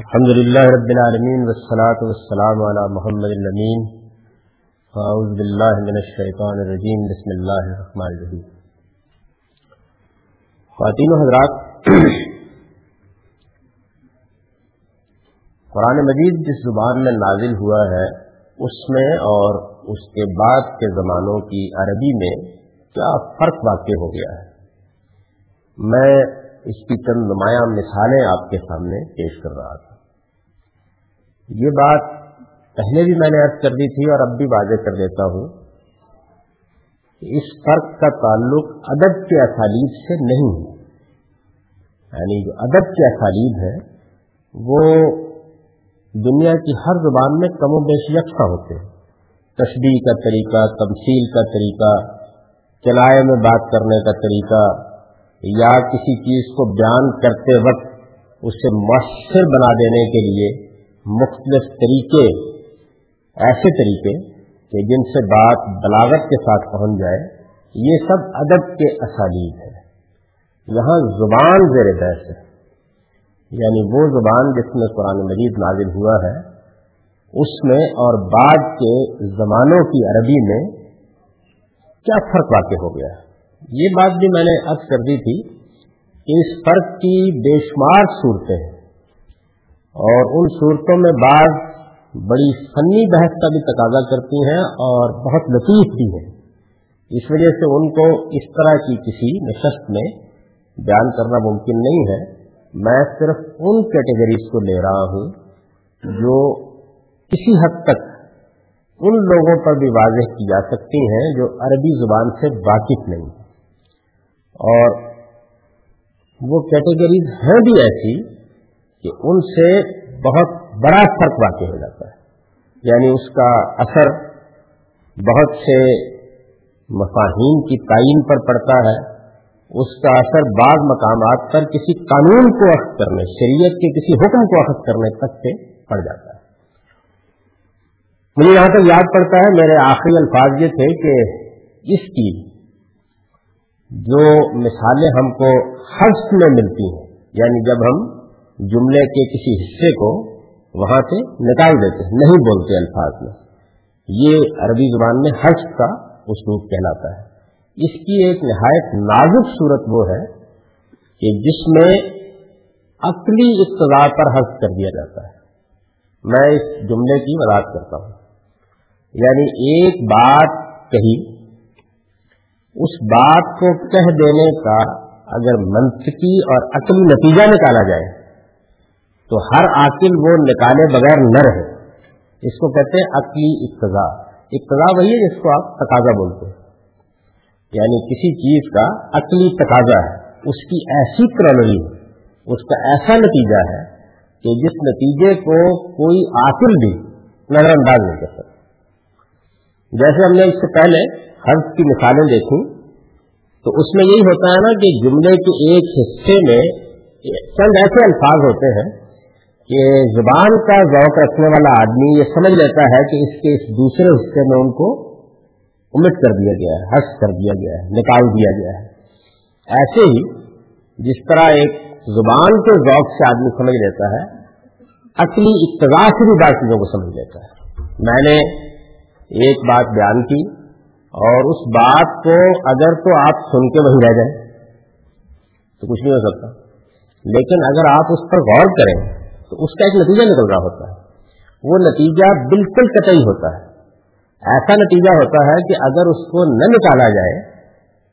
الحمد لله رب العالمين والصلاة والسلام على محمد الأمين. فأعوذ بالله من الشيطان الرجيم. بسم الله الرحمن الرحيم. خواتین و حضرات، قرآن مجید جس زبان میں نازل ہوا ہے، اس میں اور اس کے بعد کے زمانوں کی عربی میں کیا فرق واقع ہو گیا ہے؟ میں اس کی چند نمایاں مثالیں آپ کے سامنے پیش کر رہا تھا یہ بات پہلے بھی میں نے عرض کر دی تھی اور اب بھی واضح کر دیتا ہوں کہ اس فرق کا تعلق ادب کے اسالیب سے نہیں ہے۔ یعنی جو ادب کے اسالیب ہے وہ دنیا کی ہر زبان میں کم و بیش یکساں ہوتے ہیں۔ تشبیح کا طریقہ، تمثیل کا طریقہ، چلائے میں بات کرنے کا طریقہ، یا کسی چیز کو بیان کرتے وقت اسے مؤثر بنا دینے کے لیے مختلف طریقے، ایسے طریقے کہ جن سے بات بلاغت کے ساتھ پہنچ جائے، یہ سب ادب کے اسالیب ہے یہاں زبان زیر بحث ہے۔ یعنی وہ زبان جس میں قرآن مجید نازل ہوا ہے، اس میں اور بعد کے زمانوں کی عربی میں کیا فرق واقع ہو گیا؟ یہ بات بھی میں نے اب کر دی تھی کہ اس فرق کی بے شمار صورتیں ہیں۔ اور ان صورتوں میں بعض بڑی فنی بحث کا بھی تقاضا کرتی ہیں اور بہت لطیف بھی ہیں۔ اس وجہ سے ان کو اس طرح کی کسی نشست میں بیان کرنا ممکن نہیں ہے۔ میں صرف ان کیٹیگریز کو لے رہا ہوں جو کسی حد تک ان لوگوں پر بھی واضح کی جا سکتی ہیں جو عربی زبان سے واقف نہیں۔ اور وہ کیٹیگریز ہیں بھی ایسی کہ ان سے بہت بڑا فرق واقع ہو جاتا ہے۔ یعنی اس کا اثر بہت سے مفاہین کی تعین پر پڑتا ہے۔ اس کا اثر بعض مقامات پر کسی قانون کو اخذ کرنے، شریعت کے کسی حکم کو اخذ کرنے تک سے پڑ جاتا ہے۔ مجھے یہاں تک یاد پڑتا ہے، میرے آخری الفاظ یہ تھے کہ اس کی جو مثالیں ہم کو حرف میں ملتی ہیں یعنی جب ہم جملے کے کسی حصے کو وہاں سے نکال دیتے ہیں، نہیں بولتے الفاظ میں۔ یہ عربی زبان میں حرف کا اسلوب کہلاتا ہے۔ اس کی ایک نہایت نازک صورت وہ ہے کہ جس میں عقلی اقتدار پر حرف کر دیا جاتا ہے۔ میں اس جملے کی وضاحت کرتا ہوں۔ یعنی ایک بات کہی، اس بات کو کہہ دینے کا اگر منطقی اور عقلی نتیجہ نکالا جائے تو ہر عاقل وہ نکالے بغیر نہ رہے۔ اس کو کہتے ہیں عقلی اقتضا۔ اقتضا وہی ہے جس کو آپ تقاضا بولتے ہیں۔ یعنی کسی چیز کا عقلی تقاضا ہے۔ اس کی ایسی کرنری ہے۔ اس کا ایسا نتیجہ ہے کہ جس نتیجے کو کوئی عاقل بھی نظر انداز نہیں کر سکتا۔ جیسے ہم نے اس سے پہلے حرف کی مثالیں دیکھی تو اس میں یہی ہوتا ہے نا کہ جملے کے ایک حصے میں چند ایسے الفاظ ہوتے ہیں کہ زبان کا ذوق رکھنے والا آدمی یہ سمجھ لیتا ہے کہ اس کے اس دوسرے حصے میں ان کو امت کر دیا گیا ہے، حس کر دیا گیا ہے، نکال دیا گیا ہے۔ ایسے ہی جس طرح ایک زبان کے ذوق سے آدمی سمجھ لیتا ہے اصلی اقتدا سے بھی بعض چیزوں کو سمجھ لیتا ہے۔ میں نے ایک بات بیان کی اور اس بات کو اگر تو آپ سن کے وہیں رہ جائیں تو کچھ نہیں ہو سکتا۔ لیکن اگر آپ اس پر غور کریں تو اس کا ایک نتیجہ نکل رہا ہوتا ہے۔ وہ نتیجہ بالکل قطعی ہوتا ہے۔ ایسا نتیجہ ہوتا ہے کہ اگر اس کو نہ نکالا جائے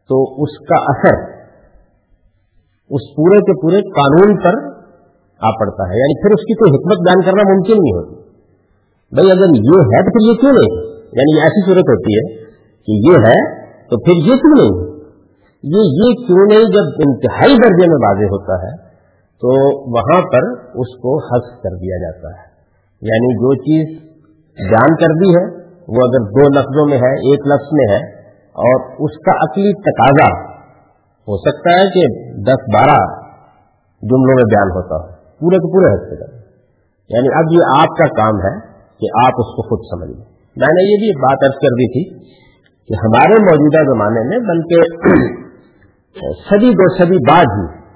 تو اس کا اثر اس پورے کے پورے قانون پر آ پڑتا ہے۔ یعنی پھر اس کی کوئی حکمت بیان کرنا ممکن نہیں ہوتی۔ بھائی اگر یہ ہے تو پھر یہ کیوں نہیں؟ یعنی ایسی صورت ہوتی ہے کہ یہ ہے تو پھر یہ کیوں نہیں؟ یہ یہ کیوں نہیں جب انتہائی درجے میں واضح ہوتا ہے تو وہاں پر اس کو حذف کر دیا جاتا ہے۔ یعنی جو چیز جان کر دی ہے، وہ اگر دو لفظوں میں ہے، ایک لفظ میں ہے، اور اس کا عقلی تقاضا ہو سکتا ہے کہ دس بارہ جملوں میں بیان ہوتا ہو۔ پورے کے پورے حصے کا یعنی اب یہ آپ کا کام ہے کہ آپ اس کو خود سمجھ لیں۔ میں نے یہ بھی بات ارض کر دی تھی کہ ہمارے موجودہ زمانے میں بلکہ صدی دو صدی بعد ہی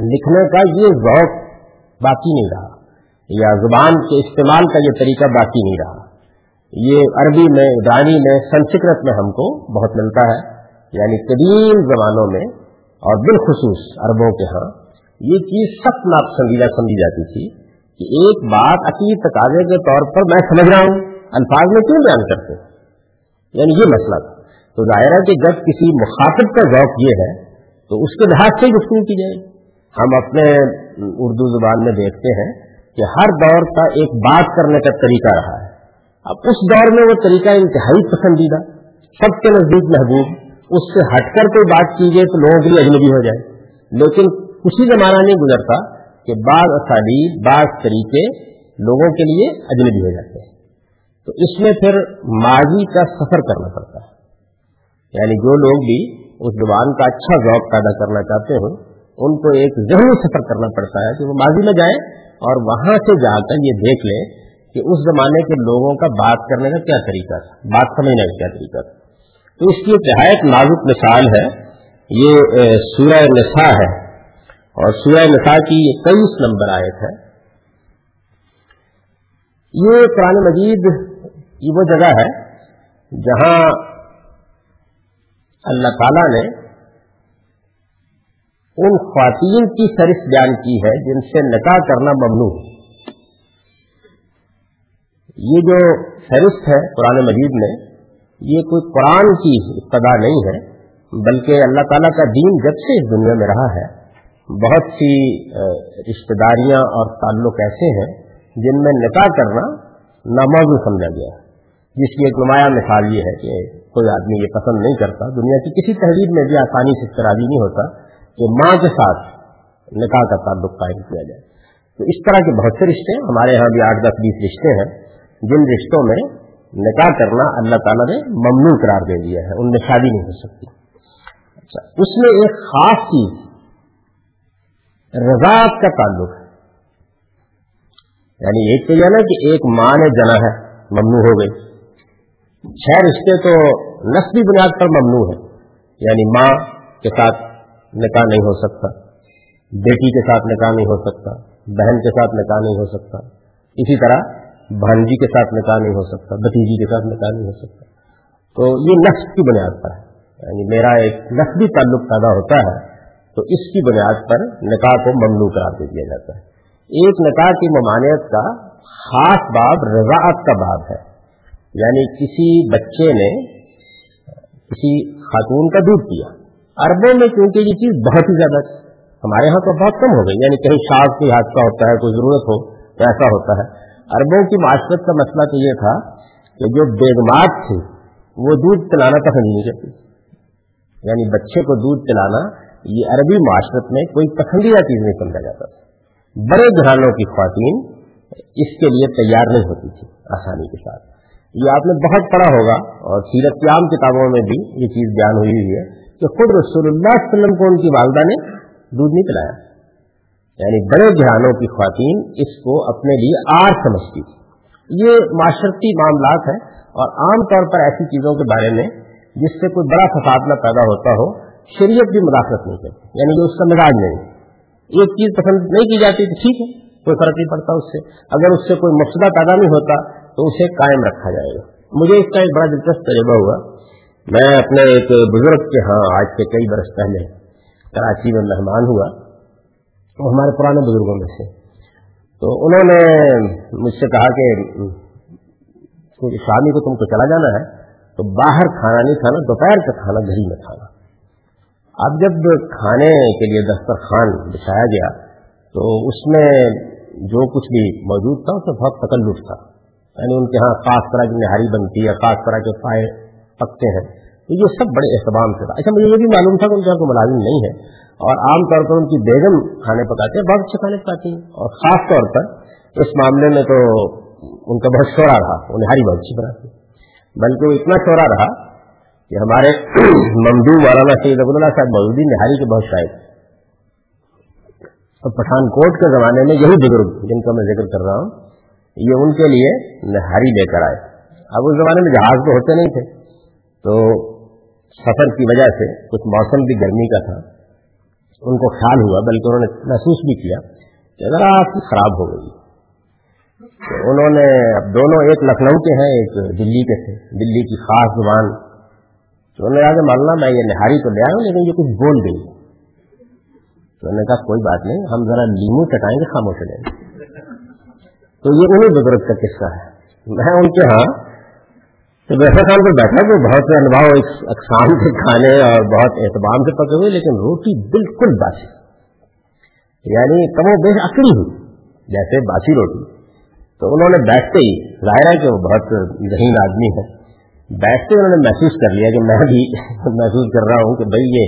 لکھنے کا یہ ذوق باقی نہیں رہا، یا زبان کے استعمال کا یہ طریقہ باقی نہیں رہا۔ یہ عربی میں ادانی میں، سنسکرت میں ہم کو بہت ملتا ہے یعنی قدیم زمانوں میں اور بالخصوص عربوں کے ہاں۔ یہ چیز سخت ناپسندیدہ سمجھی جاتی تھی کہ ایک بات عقید تقاضے کے طور پر میں سمجھ رہا ہوں، الفاظ میں کیوں بیان کرتے؟ یعنی یہ مسئلہ تھا۔ تو ظاہر ہے کہ جب کسی مخاطب کا ذوق یہ ہے، تو اس کے لحاظ سے گفتگو کی جائے۔ ہم اپنے اردو زبان میں دیکھتے ہیں کہ ہر دور کا ایک بات کرنے کا طریقہ رہا ہے۔ اب اس دور میں وہ طریقہ انتہائی پسندیدہ، سب کے نزدیک محبوب، اس سے ہٹ کر کوئی بات کیجیے تو لوگوں کے لیے اجنبی ہو جائے۔ لیکن کسی زمانہ نہیں گزرتا کہ بعض اسالیب، بعض طریقے لوگوں کے لیے اجنبی ہو جاتے ہیں۔ تو اس میں پھر ماضی کا سفر کرنا پڑتا ہے۔ یعنی جو لوگ بھی اس زبان کا اچھا ذوق پیدا کرنا چاہتے ہوں ان کو ایک ذہنی سفر کرنا پڑتا ہے کہ وہ ماضی میں جائیں اور وہاں سے جا کر یہ دیکھ لیں کہ اس زمانے کے لوگوں کا بات کرنے کا کیا طریقہ تھا، بات سمجھنے کا کیا طریقہ تھا۔ تو اس کی نہایت نازک مثال ہے، یہ سورہ نساء ہے۔ اور سورہ نساء کی یہ تیئیس نمبر آیت ہے۔ یہ قرآن مجید کی وہ جگہ ہے جہاں اللہ تعالی نے ان خواتین کی سرس بیان کی ہے جن سے نکاح کرنا ممنوع ہے۔ یہ جو فہرست ہے قرآن مجید میں، یہ کوئی قرآن کی ابتدا نہیں ہے، بلکہ اللہ تعالیٰ کا دین جب سے اس دنیا میں رہا ہے، بہت سی رشتے داریاں اور تعلق ایسے ہیں جن میں نکاح کرنا ناموزو سمجھا گیا ہے۔ جس کی ایک نمایاں مثال یہ ہے کہ کوئی آدمی یہ پسند نہیں کرتا، دنیا کی کسی تحریر میں بھی آسانی سے تراضی نہیں ہوتا کہ ماں کے ساتھ نکاح کا تعلق قائم کیا جائے۔ تو اس طرح کے بہت سے رشتے ہمارے یہاں بھی آٹھ دس بیس رشتے ہیں، جن رشتوں میں نکاح کرنا اللہ تعالیٰ نے ممنوع قرار دے دیا ہے، ان میں شادی نہیں ہو سکتی۔ اچھا اس میں ایک خاص چیز رضاعت کا تعلق ہے۔ یعنی ایک تو یہ نا کہ ایک ماں نے جنا ہے، ممنوع ہو گئی۔ چھ رشتے تو نسبی بنیاد پر ممنوع ہے یعنی ماں کے ساتھ نکاح نہیں ہو سکتا۔ بیٹی کے ساتھ نکاح نہیں ہو سکتا۔ بہن کے ساتھ نکاح نہیں ہو سکتا۔ اسی طرح بھانجی کے ساتھ نکاح نہیں ہو سکتا۔ بتیجی کے ساتھ نکاح نہیں ہو سکتا۔ تو یہ نسب کی بنیاد پر ہے۔ یعنی میرا ایک نسبی تعلق پیدا ہوتا ہے، تو اس کی بنیاد پر نکاح کو ممنوع قرار دے دیا جاتا ہے۔ ایک نکاح کی ممانعت کا خاص باب، رضاعت کا باب ہے۔ یعنی کسی بچے نے، کسی خاتون کا دودھ پیا۔ اربوں میں کیونکہ یہ چیز بہت ہی زیادہ ہمارے یہاں تو بہت کم ہو گئی یعنی کہیں شاخ کوئی حادثہ ہوتا ہے، کوئی ضرورت ہو تو ایسا ہوتا ہے۔ اربوں کی معاشرت کا مسئلہ تو یہ تھا کہ جو بیگمات تھی وہ دودھ پلانا پسند نہیں کرتی یعنی بچے کو دودھ پلانا، یہ عربی معاشرت میں کوئی پسندیدہ چیز نہیں سمجھا جاتا۔ بڑے گھرانوں کی خواتین اس کے لیے تیار نہیں ہوتی تھی آسانی کے ساتھ۔ یہ آپ نے بہت پڑھا ہوگا اور سیرت عام کتابوں میں بھی یہ چیز بیان ہوئی ہوئی ہے۔ کہ خود رسول اللہ علیہ وسلم کو ان کی والدہ نے دودھ نہیں پلایا۔ یعنی بڑے جہانوں کی خواتین اس کو اپنے لیے آر سمجھتی تھی یہ معاشرتی معاملات ہیں اور عام طور پر ایسی چیزوں کے بارے میں جس سے کوئی بڑا فساد نہ پیدا ہوتا ہو، شریعت بھی مداخلت نہیں کرتی یعنی کہ اس کا مزاج نہیں۔ ایک چیز پسند نہیں کی جاتی تو ٹھیک ہے، کوئی فرق نہیں پڑتا اس سے۔ اگر اس سے کوئی مفسدہ پیدا نہیں ہوتا تو اسے قائم رکھا جائے گا۔ مجھے اس کا ایک بڑا دلچسپ تجربہ ہوا۔ میں اپنے ایک بزرگ کے ہاں آج سے کئی برس پہلے کراچی میں مہمان ہوا، وہ ہمارے پرانے بزرگوں میں سے۔ تو انہوں نے مجھ سے کہا کہ شامی کو تم کو چلا جانا ہے، تو باہر کھانا نہیں کھانا، دوپہر کا کھانا گھر میں کھانا۔ اب جب کھانے کے لیے دسترخوان بچھایا گیا، تو اس میں جو کچھ بھی موجود تھا، اس میں بہت تکلف تھا۔ یعنی ان کے ہاں خاص طرح کی نہاری بنتی ہے خاص طرح کے پائے پکتے ہیں۔ تو یہ سب بڑے اہتمام سے تھا۔ اچھا مجھے یہ بھی معلوم تھا کہ ان کے یہاں کوئی ملازم نہیں ہے۔ اور عام طور پر ان کی بیگم کھانے پکاتے ہیں، بہت اچھے کھانے پکاتی ہیں۔ اور خاص طور پر اس معاملے میں تو ان کا بہت شعرا رہا، وہ نہاری بہت اچھی بناتی بلکہ وہ اتنا شعرا رہا کہ ہمارے ممدو وارانا سید ابو اللہ صاحب مودودی نہاری کے بہت شاید اور پٹھان کوٹ کے زمانے میں یہی بزرگ جن کا میں ذکر کر رہا ہوں، یہ ان کے لیے نہاری لے کر آئے۔ اب اس زمانے میں جہاز تو ہوتے نہیں تھے۔ تو سفر کی وجہ سے کچھ موسم بھی گرمی کا تھا، ان کو خیال ہوا، بلکہ انہوں نے محسوس بھی کیا کہ ذرا خراب ہو گئی۔ تو انہوں نے، اب دونوں ایک لکھنؤ کے ہیں، ایک دلی کے تھے، دلی کی خاص زبان۔ تو انہوں نے کہا کہ ماننا میں یہ نہاری تو لے آؤں لیکن یہ کچھ بول گئی تو انہوں نے کہا، کوئی بات نہیں، ہم ذرا لیمو چٹائیں گے، خاموش لیں گے۔ تو یہ انہیں بزرگ کا قصہ ہے۔ میں ان کے ہاں ویسا خان پر بیٹھا کہ بہت سے انبھاؤ اقسام کے کھانے اور بہت اہتمام سے پکے ہوئے لیکن روٹی بالکل باسی۔ یعنی کم و بیش اکڑی ہوئی، جیسے باسی روٹی۔ تو انہوں نے بیٹھتے ہی ظاہر ہے کہ وہ بہت ذہین آدمی ہے۔ بیٹھتے انہوں نے محسوس کر لیا کہ میں بھی محسوس کر رہا ہوں کہ بھائی یہ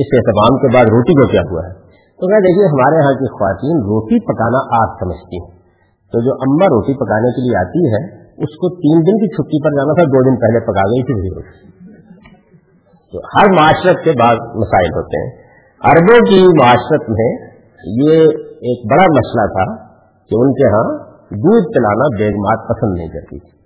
اس اہتمام کے بعد روٹی کو کیا ہوا ہے۔ تو میں دیکھیے، ہمارے یہاں کی خواتین روٹی پکانا آگ سمجھتی ہیں۔ تو جو اما روٹی پکانے کے لیے آتی ہے اس کو تین دن کی چھٹی پر جانا تھا، دو دن پہلے پکا گئی تھی وہی تو ہر معاشرت کے بعد مسائل ہوتے ہیں۔ اربوں کی معاشرت میں یہ ایک بڑا مسئلہ تھا کہ ان کے ہاں دودھ پلانا بیگمات پسند نہیں کرتی تھی۔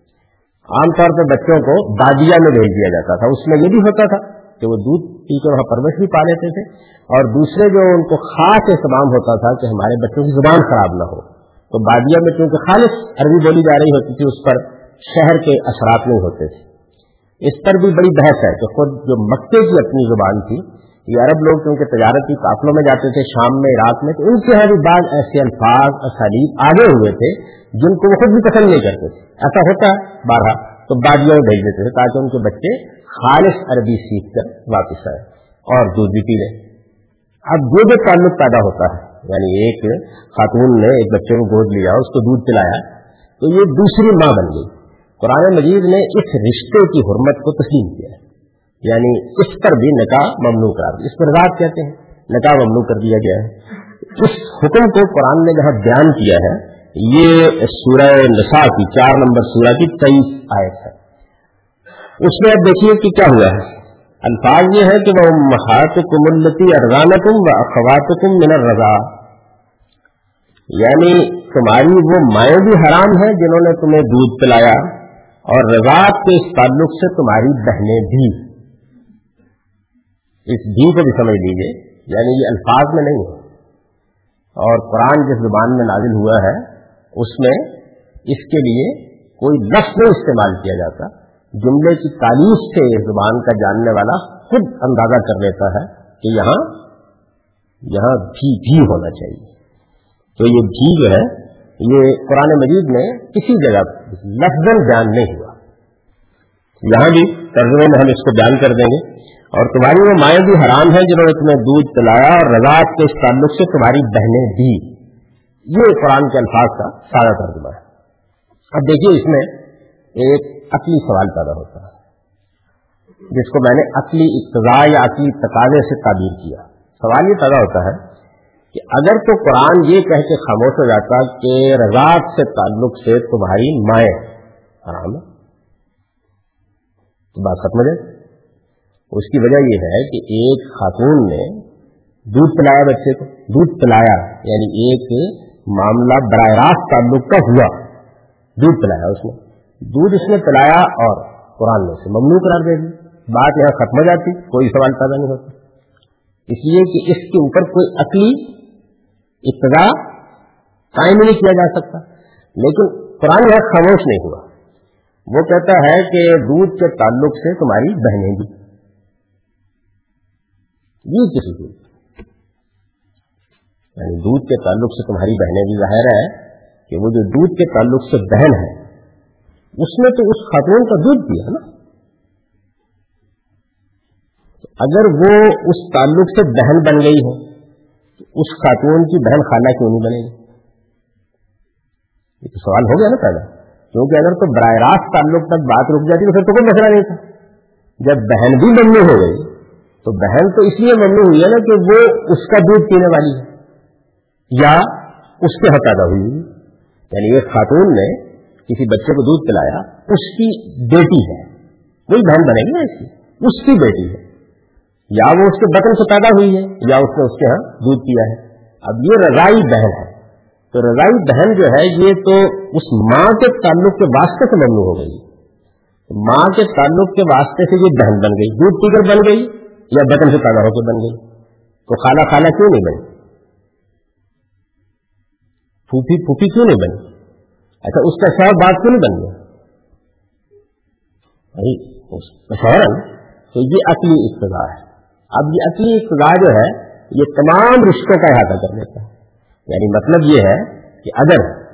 عام طور پہ بچوں کو دادیا میں بھیج دیا جاتا تھا۔ اس میں یہ بھی ہوتا تھا کہ وہ دودھ پی کر وہاں پرورش بھی پا لیتے تھے۔ اور دوسرے جو ان کو خاص اہتمام ہوتا تھا کہ ہمارے بچوں کی زبان خراب نہ ہو۔ تو بادیا میں چونکہ خالص عربی بولی جا رہی ہوتی تھی، اس پر شہر کے اثرات نہیں ہوتے تھے۔ اس پر بھی بڑی بحث ہے کہ خود جو مکے کی اپنی زبان تھی، یہ عرب لوگ کیونکہ تجارتی قافلوں میں جاتے تھے شام میں، رات میں، تو ان کے بھی بعض ایسے الفاظ، اسالیب آگے ہوئے تھے جن کو وہ خود بھی پسند نہیں کرتے تھے۔ ایسا ہوتا ہے بارہ تو بادیوں میں بھیج دیتے تھے تاکہ ان کے بچے خالص عربی سیکھ کر واپس آئے۔ اور دودھ بھی پی لیں۔ اب جو جو تعلق پیدا ہوتا ہے۔ یعنی ایک خاتون نے ایک بچے کو گود لیا، اس کو دودھ پلایا، تو یہ دوسری ماں بن گئی۔ قرآن مجید نے اس رشتے کی حرمت کو تسلیم کیا یعنی اس پر بھی نکاح ممنوع قرار دیا۔ اس پر رات کہتے ہیں، نکاح ممنوع کر دیا گیا ہے۔ اس حکم کو قرآن نے جہاں بیان کیا ہے، یہ سورہ نساء کی چار نمبر سورہ کی تیئیس آیت ہے۔ اس میں اب دیکھیے کہ کیا ہوا ہے۔ الفاظ یہ ہے کہ وہ محاط کملتی ارغان تم و اخوات تم من رضا یعنی تمہاری وہ مائیں بھی حرام ہیں جنہوں نے تمہیں دودھ پلایا اور رضاط کے اس تعلق سے تمہاری بہنیں بھی۔ اس بھی کو بھی سمجھ لیجیے یعنی یہ الفاظ میں نہیں ہے۔ اور قرآن جس زبان میں نازل ہوا ہے، اس میں اس کے لیے کوئی لفظ نہیں استعمال کیا جاتا۔ جملے کی تعریف سے زبان کا جاننے والا خود اندازہ کر لیتا ہے کہ یہاں یہاں بھی بھی ہونا چاہیے۔ تو یہ بھی جو ہے، یہ قرآن مجید میں کسی جگہ لفظ بیان نہیں ہوا۔ یہاں بھی ترجمے میں ہم اس کو بیان کر دیں گے۔ اور تمہاری وہ مائیں بھی حرام ہیں جنہوں نے تمہیں دودھ پلایا اور رضاط کے اس تعلق سے تمہاری بہنیں بھی۔ یہ قرآن کے الفاظ کا سارا ترجمہ ہے۔ اب دیکھیے اس میں ایک عقلی سوال پیدا ہوتا ہے۔ جس کو میں نے عقلی اقتضاء یا عقلی تقاضے سے تعبیر کیا۔ سوال یہ پیدا ہوتا ہے کہ اگر تو قرآن یہ کہہ کے خاموش ہو جاتا کہ رضاط سے تعلق سے تمہاری مائیں حرام ہے تو بات ختم ہو جائے۔ اس کی وجہ یہ ہے کہ ایک خاتون نے دودھ پلایا بچے کو۔ دودھ پلایا یعنی ایک معاملہ براہ راست تعلق کا ہوا۔ دودھ پلایا اس نے۔ دودھ اس نے پلایا اور قرآن میں سے ممنوع قرار دے دی۔ بات یہاں ختم ہو جاتی، کوئی سوال پیدا نہیں ہوتا۔ اس لیے کہ اس کے اوپر کوئی عقلی ابتدا قائم نہیں کیا جا سکتا۔ لیکن قرآن یہاں خاموش نہیں ہوا۔ وہ کہتا ہے کہ دودھ کے تعلق سے تمہاری بہنیں بھی۔ یہ کسی کو یعنی دودھ کے تعلق سے تمہاری بہنیں بھی ظاہر ہے کہ وہ جو دودھ کے تعلق سے بہن ہے اس نے تو اس خاتون کا دودھ پیا نا۔ اگر وہ اس تعلق سے بہن بن گئی ہے تو اس خاتون کی بہن خالہ کیوں نہیں بنے گی؟ یہ تو سوال ہو گیا نا پہلے کیونکہ اگر تو براہ راست تعلق تک بات رک جاتی تو پھر تو کوئی مسئلہ نہیں تھا۔ جب بہن بھی بننی ہو گئی، تو بہن تو اس لیے ممنوع ہوئی ہے نا کہ وہ اس کا دودھ پینے والی ہے۔ یا اس کے حق ہوئی۔ یعنی ایک خاتون نے کسی بچے کو دودھ پلایا، اس کی بیٹی ہے۔ وہی بہن بنے گی نا اس کی۔ اس کی بیٹی ہے۔ یا وہ اس کے بطن سے پیدا ہوئی ہے، یا اس نے اس کے ہاں دودھ پیا ہے۔ اب یہ رضائی بہن ہے۔ تو رضائی بہن جو ہے، یہ تو اس ماں کے تعلق کے واسطے سے ممنوع ہو گئی۔ ماں کے تعلق کے واسطے سے یہ بہن بن گئی۔ دودھ پی کر بن گئی یا بطن سے پیدا ہو کے بن گئی۔ تو خالہ خالہ کیوں نہیں بنی؟ پھوپھی پھوپھی کیوں نہیں بنی؟ اچھا اس کا شور بات کیوں نہیں بن گیا؟ فوراً تو یہ عقلی اقتدا ہے۔ اب یہ عقلی اقتدا جو ہے، یہ تمام رشتوں کا احاطہ کر لیتا ہے۔ یعنی مطلب یہ ہے کہ اگر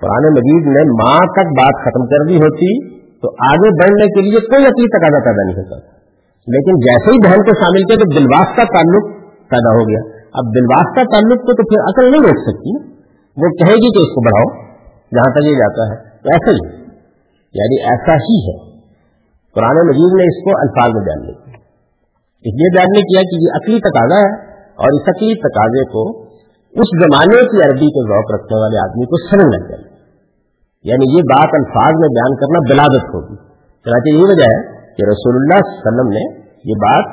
پرانے مجید نے ماں تک بات ختم کر دی ہوتی، تو آگے بڑھنے کے لیے کوئی عقلی تقاضا پیدا نہیں ہوتا لیکن جیسے ہی بہن کو شامل کیا تو دلواس تعلق پیدا ہو گیا۔ اب دلواس تعلق کو تو پھر عقل نہیں روک سکتی۔ وہ کہے گی کہ اس کو بڑھاؤ۔ جہاں تک یہ جاتا ہے، ایسا ہی یعنی ایسا ہی ہے۔ قرآن مجید نے اس کو الفاظ میں بیان نہیں کیا۔ اس لیے بیان نہیں کیا کہ یہ عقلی تقاضا ہے اور اس عقلی تقاضے کو اس زمانے کی عربی کے ذوق رکھنے والے آدمی کو سمجھنا چاہیے۔ یعنی یہ بات الفاظ میں بیان کرنا بلادت ہوگی۔ چنانچہ یہ وجہ ہے کہ رسول اللہ صلی اللہ علیہ وسلم نے یہ بات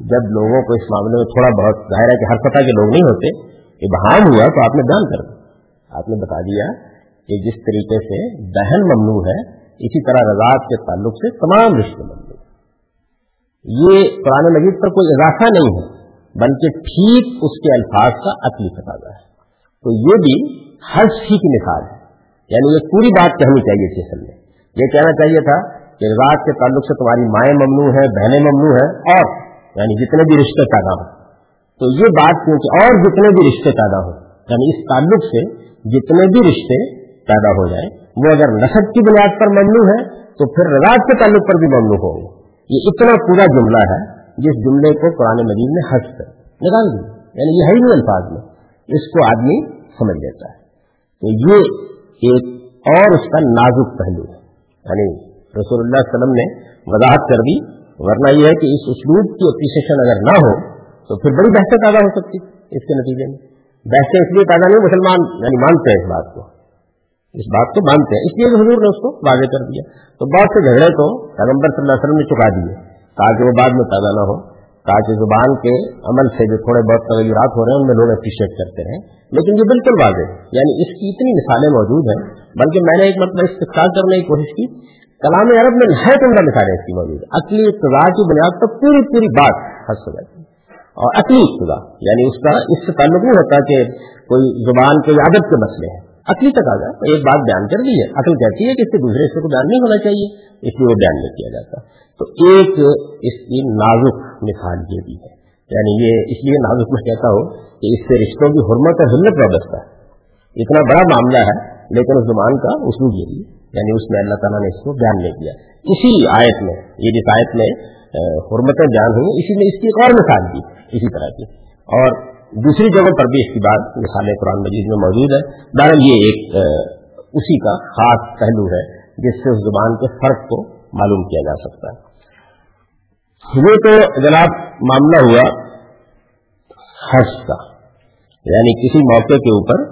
جب لوگوں کو اس معاملے میں تھوڑا بہت ظاہر ہے کہ ہر سطح کے لوگ نہیں ہوتے ابہام ہوا تو آپ نے بیان کر دیا۔ آپ نے بتا دیا کہ جس طریقے سے دہن ممنوع ہے، اسی طرح رضاط کے تعلق سے تمام رشتے ممنوع یہ قرآن مجید پر کوئی اضافہ نہیں ہے، بلکہ ٹھیک اس کے الفاظ کا عقلی تقاضا ہے۔ تو یہ بھی ہر سی کی مثال ہے۔ یعنی یہ پوری بات کہنی چاہیے تھی اصل میں۔ یہ کہنا چاہیے تھا کہ رضاط کے تعلق سے تمہاری مائیں ممنوع ہیں، بہنیں ممنوع ہیں، اور یعنی جتنے بھی رشتے پیدا ہوں۔ تو یہ بات کیونکہ اور جتنے بھی رشتے پیدا ہوں یعنی اس تعلق سے جتنے بھی رشتے پیدا ہو جائیں وہ اگر نصب کی بنیاد پر ممنوع ہے، تو پھر رواج کے تعلق پر بھی ممنوع ہوں یہ اتنا پورا جملہ ہے جس جملے کو قرآن مجید نے حج کر، نکال دیا یعنی یہ نہیں الفاظ میں۔ اس کو آدمی سمجھ لیتا ہے۔ تو یہ ایک اور اس کا نازک پہلو ہے۔ یعنی رسول اللہ علیہ وسلم نے وضاحت کر دی، ورنہ یہ ہے کہ اس اسلوب کی اپریسیشن اگر نہ ہو، تو پھر بڑی بحثیں پیدا ہو سکتی اس کے نتیجے میں۔ بحثیں اس لیے پیدا نہیں، مسلمان یعنی مانتے ہیں اس بات کو۔ اس بات کو مانتے ہیں۔ اس لیے حضور نے اس کو واضح کر دیا۔ تو بہت سے جھگڑے کو پیغمبر صلی اللہ علیہ وسلم نے چکا دیے۔ تاکہ وہ بعد میں پیدا نہ ہو، تاکہ زبان کے عمل سے جو تھوڑے بہت تغیرات ہو رہے ہیں، ان میں لوگ اپریشیٹ کرتے ہیں لیکن یہ بالکل واضح ہے۔ یعنی اس کی اتنی مثالیں موجود ہیں، بلکہ میں نے ایک مطلب استقصال کرنے کی کوشش کی۔ کلام عرب میں نہایت عمدہ مثالیں اس کی موجود ہے عقلی اقتدا کی بنیاد پر پوری پوری بات حس ہو جاتی ہے۔ اور عقلی اقتدا یعنی اس کا، اس سے تعلق نہیں ہوتا کہ کوئی زبان کے عادت کے مسئلے ہیں۔ عقلی تک آ جائے ایک بات بیان کر دی ہے۔ عقل کہتی ہے کہ اس سے دوسرے حصے کو بیان نہیں ہونا چاہیے، اس لیے وہ بیان نہیں کیا جاتا۔ تو ایک اس کی نازک مثال یہ بھی ہے۔ یعنی یہ اس لیے نازک میں کہتا ہوں کہ اس سے رشتوں کی حرمت اور حلت وابستہ ہے۔ اتنا بڑا معاملہ ہے، لیکن اس زبان کا اصول یہ بھی یعنی اس میں اللہ تعالیٰ نے اس کو بیان نہیں کیا۔ اسی آیت میں، یہ جس آیت میں حرمتیں بیان ہوئی، اسی میں اس کی ایک اور مثال دی اسی طرح کی۔ اور دوسری جگہ پر بھی اس کی بات مثال قرآن مجید میں موجود ہے۔ بہرحال یہ ایک اسی کا خاص پہلو ہے جس سے اس زبان کے فرق کو معلوم کیا جا سکتا ہے۔ یہ تو جناب معاملہ ہوا حج کا یعنی کسی موقع کے اوپر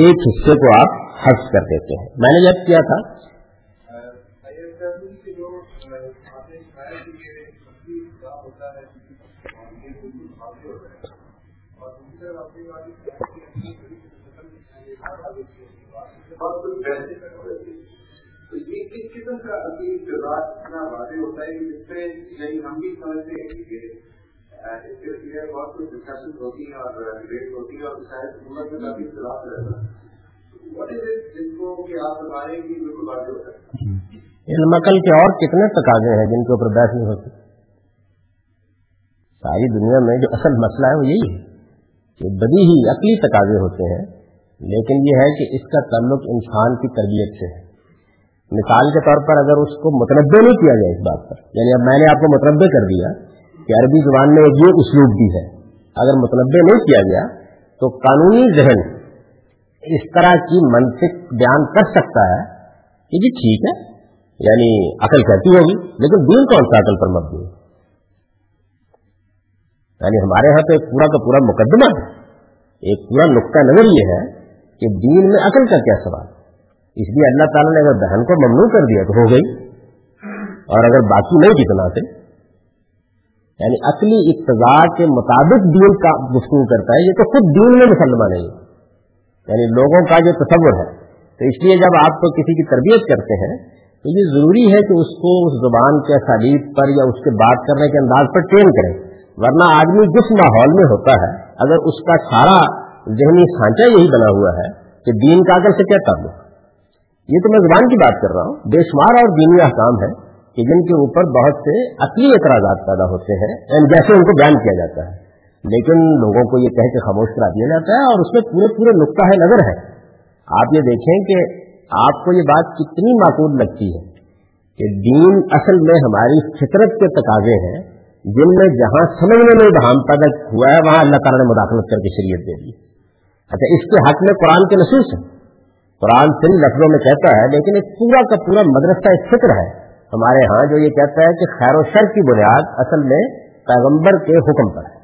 ایک حصے کو آپ حج کر دیتے ہیں۔ میں نے جب کیا تھا کس کا ابھی کردار اتنا واضح ہوتا ہے جس سے یعنی ہم بھی سمجھتے ہیں کہ اس کے لیے بہت کچھ ڈسکشن ہوتی ہے اور ڈبیٹ ہوتی ہے اور شاید حکومت میں کافی اختلاف رہتا ہے۔ واٹ از اٹ جن کو کہ آپ بتا رہے ہیں کہ بالکل واضح ہوتا ہے؟ علم عقل کے اور کتنے تقاضے ہیں جن کے اوپر بحث نہیں ہوتی؟ ساری دنیا میں جو اصل مسئلہ ہے وہ یہی ہے کہ بدی ہی عقلی تقاضے ہوتے ہیں، لیکن یہ ہے کہ اس کا تعلق انسان کی تربیت سے ہے۔ مثال کے طور پر اگر اس کو متنوع نہیں کیا جائے اس بات پر یعنی اب میں نے آپ کو متنوع کر دیا کہ عربی زبان میں یہ اسلوب بھی ہے، اگر متنوع نہیں کیا گیا تو قانونی ذہن اس طرح کی منطق بیان کر سکتا ہے کہ جی ٹھیک ہے یعنی عقل کہتی ہوگی، لیکن دین کون سا عقل پر مبنی ہے؟ یعنی ہمارے یہاں تو ایک پورا کا پورا مقدمہ ہے، ایک پورا نقطہ نظر یہ ہے کہ دین میں عقل کا کیا سوال اس لیے اللہ تعالیٰ نے اگر بہن کو ممنوع کر دیا تو ہو گئی۔ اور اگر باقی نہیں کتنا سے یعنی عقلی اقتضاء کے مطابق دین کا گفتگو کرتا ہے، یہ تو خود دین میں مسلمان نہیں یعنی لوگوں کا جو تصور ہے۔ تو اس لیے جب آپ کو کسی کی تربیت کرتے ہیں، تو یہ ضروری ہے کہ اس کو اس زبان کے اسالیب پر یا اس کے بات کرنے کے انداز پر ٹرین کریں۔ ورنہ آدمی جس ماحول میں ہوتا ہے، اگر اس کا سارا ذہنی سانچہ یہی بنا ہوا ہے کہ دین کا اگر سے کیا تعلق؟ یہ تو میں زبان کی بات کر رہا ہوں۔ بے شمار اور دینی احکام ہے کہ جن کے اوپر بہت سے عقلی اعتراضات پیدا ہوتے ہیں جیسے ان کو بیان کیا جاتا ہے۔ لیکن لوگوں کو یہ کہہ کے خاموش کرا دیا جاتا ہے اور اس میں پورے پورے نقطہ ہے، نظر ہے۔ آپ یہ دیکھیں کہ آپ کو یہ بات کتنی معقول لگتی ہے کہ دین اصل میں ہماری فطرت کے تقاضے ہیں، جن میں جہاں سمجھنے میں بہام پیدا ہوا ہے، وہاں اللہ تعالیٰ نے مداخلت کر کے شریعت دے دی۔ اچھا اس کے حق میں قرآن کے نصوص ہیں۔ قرآن سن لفظوں میں کہتا ہے لیکن ایک پورا کا پورا مدرسہ فکر ہے۔ ہمارے ہاں جو یہ کہتا ہے کہ خیر و شر کی بنیاد اصل میں پیغمبر کے حکم پر ہے۔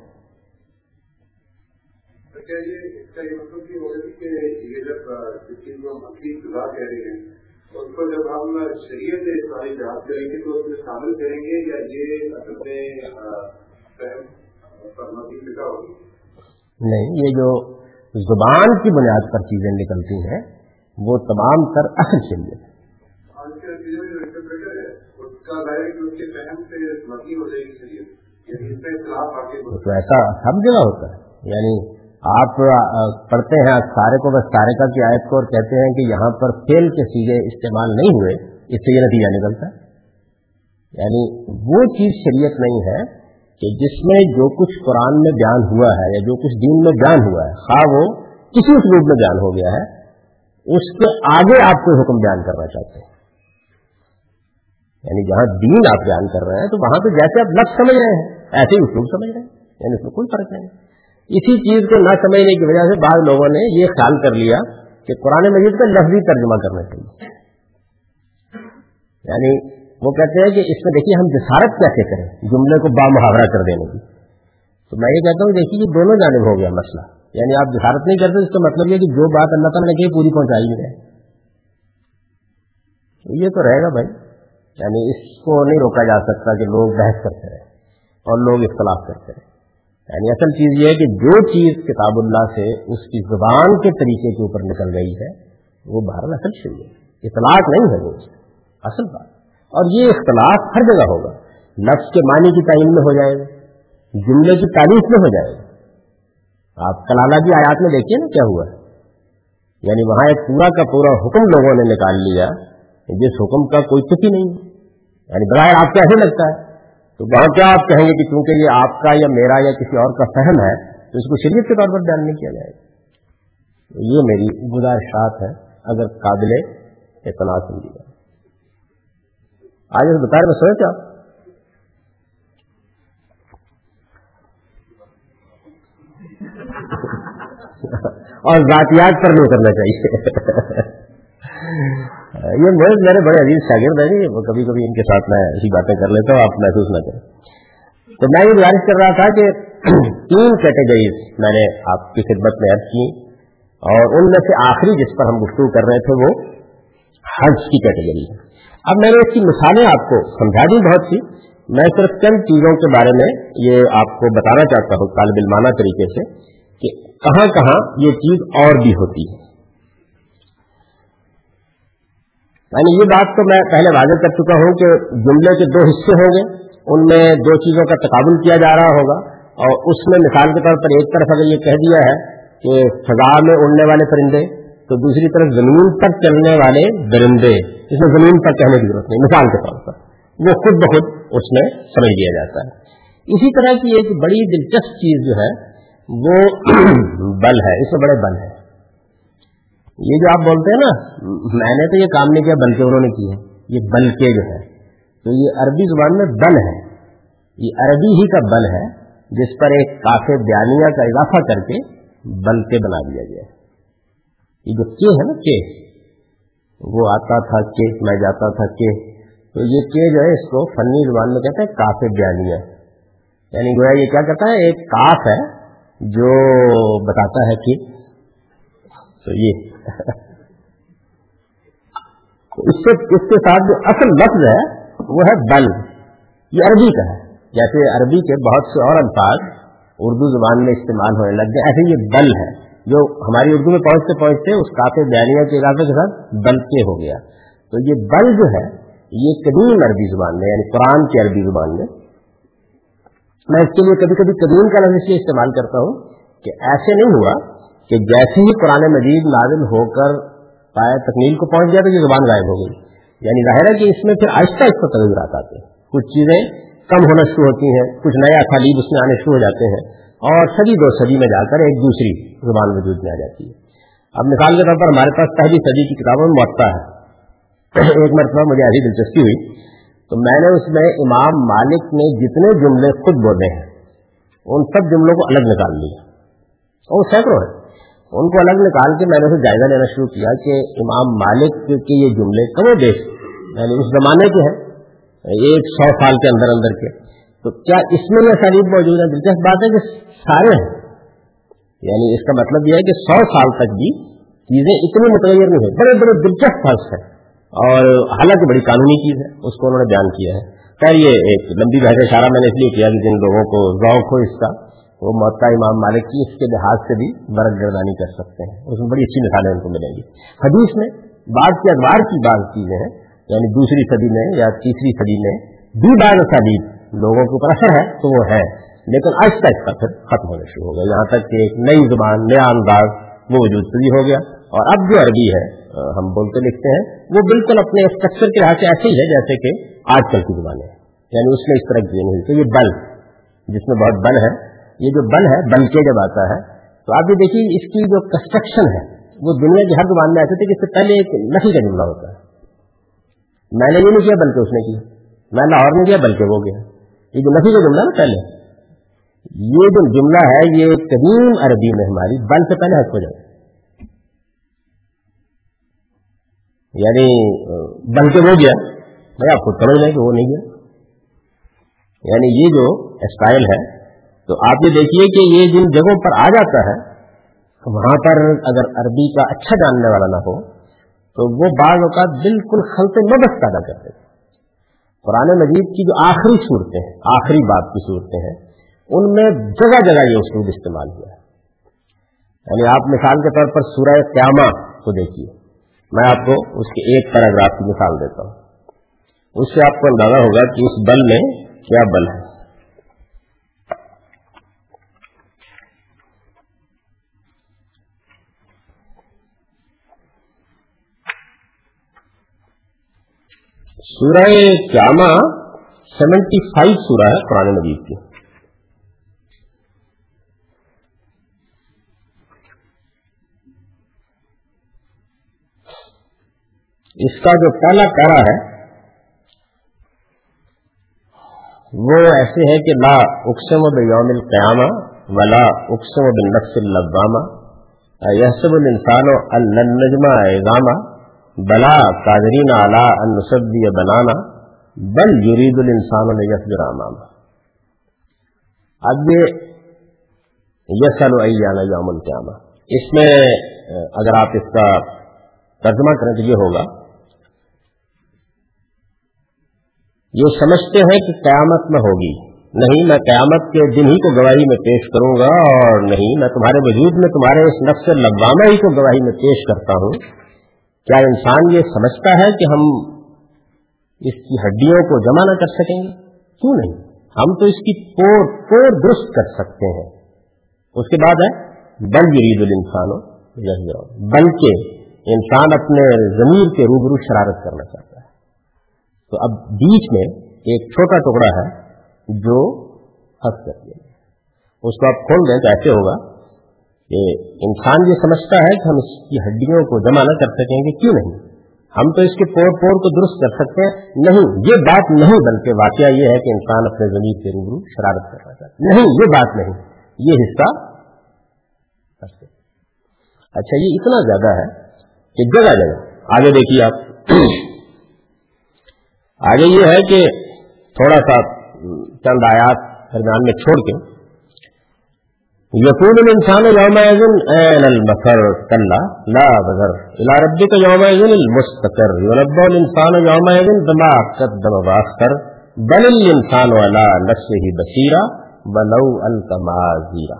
کو جب ہم شریعت ساری جہاز کریں گے تو اس میں شامل کریں گے یا یہ نہیں یہ جو زبان کی بنیاد پر چیزیں نکلتی ہیں وہ تمام تر اصل شریعت تو ایسا سب جگہ ہوتا ہے۔ یعنی آپ پڑھتے ہیں سارے کو بس سارے کا کی آیت کو اور کہتے ہیں کہ یہاں پر فیل کے سیگے استعمال نہیں ہوئے اس سے یہ نتیجہ نکلتا ہے۔ یعنی وہ چیز شریعت نہیں ہے کہ جس میں جو کچھ قرآن میں بیان ہوا ہے یا جو کچھ دین میں بیان ہوا ہے خواہ وہ کسی اسلوب میں بیان ہو گیا ہے اس کے آگے آپ کوئی حکم بیان کرنا چاہتے ہیں۔ یعنی جہاں دین آپ بیان کر رہے ہیں، تو وہاں پہ جیسے آپ لفظ سمجھ رہے ہیں، ایسے ہی اسلوب سمجھ رہے ہیں۔ یعنی اس میں کوئی فرق نہیں۔ اسی چیز کو نہ سمجھنے کی وجہ سے بعض لوگوں نے یہ خیال کر لیا کہ قرآن مجید کا لفظی ترجمہ کرنا چاہیے۔ یعنی وہ کہتے ہیں کہ اس میں دیکھیے ہم جسارت کیسے کریں، جملے کو با محاورہ کر دینے کی۔ تو میں یہ کہتا ہوں، دیکھیے یہ دونوں جانب ہو گیا مسئلہ۔ یعنی آپ جسارت نہیں کرتے اس کا مطلب یہ کہ جو بات اللہ تعالیٰ نے کہی پوری پہنچائی ہے۔ یہ تو رہے گا بھائی۔ یعنی اس کو نہیں روکا جا سکتا کہ لوگ بحث کرتے رہے اور لوگ اختلاف کرتے رہے یعنی اصل چیز یہ ہے کہ جو چیز کتاب اللہ سے اس کی زبان کے طریقے کے اوپر نکل گئی ہے، وہ باہر اصل شروع ہے۔ اطلاق نہیں ہے وہ۔ اصل بات۔ اور یہ اختلاف ہر جگہ ہوگا۔ لفظ کے معنی کی تعین میں ہو جائے گا جملے کی تعریف میں ہو جائے۔ گا آپ کلالہ کی آیات میں دیکھیے نا کیا ہوا ہے۔ یعنی وہاں ایک پورا کا پورا حکم لوگوں نے نکال لیا جس حکم کا کوئی چکی نہیں یعنی بغیر آپ کو ایسے لگتا ہے۔ تو وہاں کیا آپ کہیں گے کہ چونکہ یہ آپ کا یا میرا یا کسی اور کا فہم ہے، تو اس کو شریعت کے طور پر بیان نہیں کیا جائے گا۔ یہ میری گزارشات ہے، اگر قابل اطلاع سمجھی جائے۔ آج اس بتا رہے سوچ آپ اور ذاتیات پر نہیں کرنا چاہیے۔ یہ میرے بڑے عزیز شاگرد ہیں جی، وہ کبھی کبھی ان کے ساتھ میں ایسی باتیں کر لیتا ہوں، آپ محسوس نہ کریں۔ تو میں یہ گزارش کر رہا تھا کہ تین کیٹیگریز میں نے آپ کی خدمت میں عرض کی اور ان میں سے آخری جس پر ہم گفتگو کر رہے تھے، وہ حج کی کیٹیگری ہے۔ اب میں نے اس کی مثالیں آپ کو سمجھا دی بہت سی۔ میں صرف چند چیزوں کے بارے میں یہ آپ کو بتانا چاہتا ہوں، طالب علمانہ طریقے سے۔ کہ کہاں کہاں یہ چیز اور بھی ہوتی ہے۔ یعنی یہ بات تو میں پہلے واضح کر چکا ہوں کہ جملے کے دو حصے ہوں گے، ان میں دو چیزوں کا تقابل کیا جا رہا ہوگا اور اس میں مثال کے طور پر ایک طرف اگر یہ کہہ دیا ہے کہ فضا میں اڑنے والے پرندے، تو دوسری طرف زمین پر چلنے والے درندے، اس میں زمین پر کہنے کی ضرورت نہیں، مثال کے طور پر۔ وہ خود بخود اس میں سمجھ لیا جاتا ہے۔ اسی طرح کی ایک بڑی دلچسپ چیز جو ہے وہ بل ہے، اس میں بڑے بل ہے یہ جو آپ بولتے ہیں نا، میں نے تو یہ کام نہیں کیا، بلکہ انہوں نے کیا یہ بلکہ جو ہے تو یہ عربی زبان میں بل ہے۔ یہ عربی ہی کا بل ہے، جس پر ایک کافی بیانیہ کا اضافہ کر کے بل کے بنا دیا گیا یہ جو کے ہے نا، کے۔ وہ آتا تھا، کے، میں جاتا تھا، کے۔ تو یہ کے جو ہے، اس کو فنی زبان میں کہتے ہیں کافی بیانیہ۔ یعنی گویا یہ کیا کہتا ہے، ایک کاف ہے جو بتاتا ہے کہ تو یہ اس سے اس کے ساتھ جو اصل لفظ ہے وہ ہے بل، یہ عربی کا ہے۔ جیسے عربی کے بہت سے اور الفاظ اردو زبان میں استعمال ہونے لگ گئے، ایسے یہ بل ہے۔ جو ہماری اردو میں پہنچتے پہنچتے اس کافی بیانیہ کے علاقے کے ساتھ بل کے ہو گیا۔ تو یہ بل جو ہے، یہ قدیم عربی زبان میں یعنی قرآن کی عربی زبان میں میں اس کے لیے کبھی کبھی قدیم کا لفظ استعمال کرتا ہوں کہ ایسے نہیں ہوا کہ جیسے ہی قرآن مجید نازل ہو کر پایا تکمیل کو پہنچ گیا تو یہ زبان غائب ہو گئی۔ یعنی ظاہر ہے کہ اس میں پھر آہستہ آہستہ تغیرات آتے ہیں کچھ چیزیں کم ہونا شروع ہوتی ہیں، کچھ نیا خالیب اس میں آنے شروع ہو جاتے ہیں اور صدی دو صدی میں جا کر ایک دوسری زبان وجود میں آ جاتی ہے۔ اب مثال کے طور پر ہمارے پاس پہلی صدی کی کتابوں میں معطا ہے۔ ایک مرتبہ مجھے ایسی دلچسپی ہوئی تو میں نے اس میں امام مالک نے جتنے جملے خود بولے ہیں، ان سب جملوں کو الگ نکال لیا۔ اور سینکڑوں ہیں۔ ان کو الگ نکال کے میں نے اسے جائزہ لینا شروع کیا کہ امام مالک کے یہ جملے کم بیش یعنی اس زمانے کے ہیں، ایک سو سال کے اندر اندر کے۔ تو کیا اس میں یہ سلیب موجود ہے دلچسپ بات ہے کہ سارے ہیں۔ یعنی اس کا مطلب یہ ہے کہ سو سال تک بھی چیزیں اتنی متغیر نہیں ہیں۔ بڑے بڑے دلچسپ فرض ہے اور حالانکہ بڑی قانونی چیز ہے، اس کو انہوں نے بیان کیا ہے۔ خیر، یہ ایک لمبی بحث اشارہ میں نے اس لیے کیا کہ جن لوگوں کو ذوق ہو اس کا، وہ معطا امام مالک کی اس کے لحاظ سے بھی برق گردانی کر سکتے ہیں۔ اس میں بڑی اچھی مثالیں ان کو ملیں گی۔ حدیث میں بعض کے ادوار کی بعض چیزیں ہیں یعنی دوسری صدی میں یا تیسری صدی میں بھی بعض اسالیب لوگوں کے اوپر اثر ہے، تو وہ ہے۔ لیکن آج تک کا پھر ختم ہونا شروع ہو گیا۔ یہاں تک کہ ایک نئی زبان، نیا انداز وہ وجود سے ہو گیا۔ اور اب جو عربی ہے ہم بولتے لکھتے ہیں، وہ بالکل اپنے اسٹرکچر کے لحاظ سے ایسے ہی ہے جیسے کہ آج کل کی زبانیں یعنی اس میں اس طرح کی نہیں۔ تو یہ بل جس میں بہت بل ہے، یہ جو بل ہے بل کے جب آتا ہے، تو آپ یہ دیکھیے، اس کی جو کنسٹرکشن ہے، وہ دنیا کی ہر زبان میں ایسے تھے کہ اس سے پہلے ایک نفی کا جملہ ہوتا ہے۔ میں نے یہ نہیں کیا بلکہ اس نے کیا۔ میں لاہور نے کیا بلکہ وہ گیا۔ یہ جو نفی کا جملہ نا پہلے، یہ جو جملہ ہے، یہ قدیم عربی میں ہماری بل سے پہلے حق ہو جائے یعنی بل کے وہ گیا۔ بھائی آپ خود سمجھ لیں کہ وہ نہیں گیا؟ یعنی یہ جو اسٹائل ہے، تو آپ یہ دیکھیے کہ یہ جن جگہوں پر آ جاتا ہے، وہاں پر اگر عربی کا اچھا جاننے والا نہ ہو، تو وہ بعض اوقات بالکل خلط مدد پیدا کرتے ہیں۔ قرآن مجید کی جو آخری صورتیں ہیں، آخری بات کی صورتیں ہیں، ان میں جگہ جگہ یہ اسلوب استعمال ہوا ہے۔ یعنی آپ مثال کے طور پر سورہ قیامہ کو دیکھیے۔ میں آپ کو اس کے ایک پیراگراف کی مثال دیتا ہوں۔ اس سے آپ کو اندازہ ہوگا کہ اس بل میں کیا بل ہے۔ سورہ قیامہ سیونٹی فائیو سورہ ہے قرآن مجید کی۔ اس کا جو پہلا پیرا ہے، وہ ایسے ہے کہ لا اقسم بیوم القیامہ ولا اقسم بالنفس اللوامہ۔ یحسب الانسان النجمہ اعظامہ بلا قادرین اعلیٰ انصبی بنانا، بل یرید الانسان یسجرام اب یہ یسل ایانا یوم القیامہ۔ اس میں اگر آپ اس کا ترجمہ کریں تو یہ ہوگا یہ سمجھتے ہیں کہ قیامت میں ہوگی۔ نہیں، میں قیامت کے دن ہی کو گواہی میں پیش کروں گا، اور نہیں، میں تمہارے وجود میں تمہارے اس نفس لبامہ ہی کو گواہی میں پیش کرتا ہوں۔ کیا انسان یہ سمجھتا ہے کہ ہم اس کی ہڈیوں کو جمع نہ کر سکیں گے؟ کیوں نہیں؟ ہم تو اس کی پور پور درست کر سکتے ہیں۔ اس کے بعد ہے، بل یرید الانسان ہو بلکہ انسان اپنے ضمیر کے روبرو شرارت کرنا چاہتا ہے۔ تو اب بیچ میں ایک چھوٹا ٹکڑا ہے جو ہنس کر دیا اس کو آپ کھول دیں تو ایسے ہوگا کہ انسان یہ سمجھتا ہے کہ ہم اس کی ہڈیوں کو جمع نہ کر سکیں گے کیوں نہیں؟ ہم تو اس کے پور پور کو درست کر سکتے ہیں۔ نہیں، یہ بات نہیں، بلکہ واقعہ یہ ہے کہ انسان اپنے زمین کے روبرو شرارت کر رہا ہے۔ نہیں، یہ بات نہیں۔ یہ حصہ اچھا یہ اتنا زیادہ ہے کہ جگہ جگہ۔ آگے دیکھیے آپ۔ آگے یہ ہے کہ تھوڑا سا چند آیات درمیان میں چھوڑ کے یقون الانسان یوم این المفر لا بذر الى ربك یوم المستقر ينبأ الانسان یوم بما قدم واخر بل الانسان على نفسه بصيرا ولو القى معاذيرا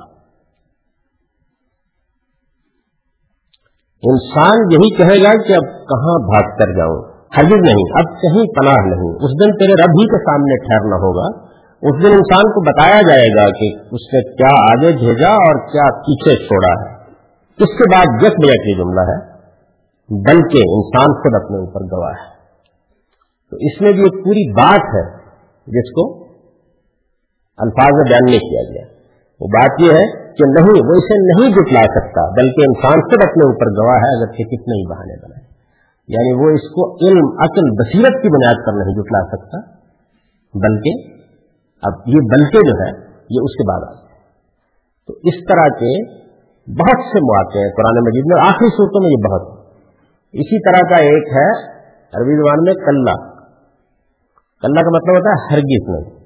انسان یہی کہے گا کہ اب کہاں بھاگ کر جاؤں؟ ہرگز نہیں، اب کہیں پناہ نہیں۔ اس دن تیرے رب ہی کے سامنے ٹھہرنا ہوگا۔ اس دن انسان کو بتایا جائے گا کہ اس نے کیا آگے بھیجا اور کیا پیچھے چھوڑا ہے۔ اس کے بعد جس میں یہ جملہ ہے، بلکہ انسان خود اپنے اوپر گواہ ہے۔ تو اس میں بھی ایک پوری بات ہے جس کو الفاظ میں بیان نہیں کیا گیا۔ وہ بات یہ ہے کہ نہیں، وہ اسے نہیں جٹلا سکتا، بلکہ انسان خود اپنے اوپر گواہ ہے، اگر کہ کتنے ہی بہانے بنائے۔ یعنی وہ اس کو علم، عقل، بصیرت کی بنیاد پر نہیں جٹلا سکتا، بلکہ اب یہ بلکہ جو ہے، یہ اس کے بعد آتا ہے۔ تو اس طرح کے بہت سے مواقع ہیں قرآن مجید میں آخری صورتوں میں یہ بہت اسی طرح کا ایک ہے عربی زبان میں کلّا کلّا کا مطلب ہوتا ہے ہرگز نہیں۔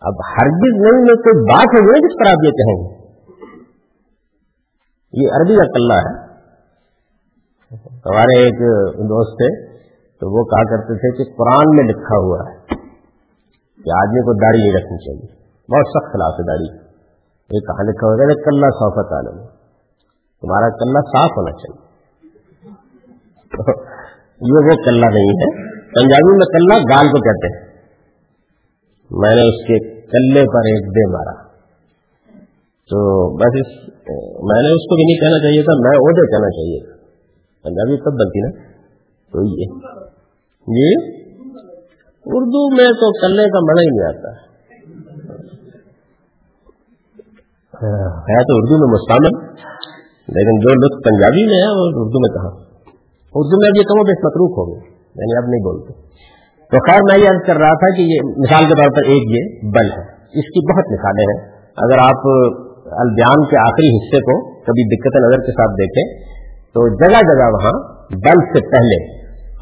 اب ہرگز نہیں میں کوئی بات ہے جس پر آپ یہ کہیں گے۔ یہ عربی کا کلّا ہے۔ ہمارے ایک دوست تھے، تو وہ کہا کرتے تھے کہ قرآن میں لکھا ہوا ہے کہ آدمی کو داڑھی نہیں رکھنی چاہیے۔ بہت سخت خلاف ہے داڑھی۔ یہ کہاں لکھا ہوگا کلّا صوفت عالم تمہارا کلّا صاف ہونا چاہیے۔ یہ وہ کلّا نہیں ہے۔ پنجابی میں کلّا گال کو کہتے ہیں۔ میں نے اس کے کلے پر ایک دے مارا۔ تو بس اس میں نے اس کو بھی نہیں کہنا چاہیے تھا، میں وہ کہنا چاہیے تھا۔ پنجابی کب بنتی نا۔ تو یہ۔ جی اردو میں تو کلے کا مزہ ہی نہیں آتا۔ ہے تو اردو میں مستعمل۔ لیکن جو لطف پنجابی میں ہے، وہ اردو میں کہا اردو میں اب یہ کم و متروک ہو گئے۔ یعنی اب نہیں بولتے۔ تو خیر میں یہ عرض کر رہا تھا کہ یہ مثال کے طور پر ایک یہ بل ہے۔ اس کی بہت مثالیں ہیں۔ اگر آپ البیان کے آخری حصے کو کبھی دقت نظر کے ساتھ دیکھیں تو جگہ جگہ وہاں بل سے پہلے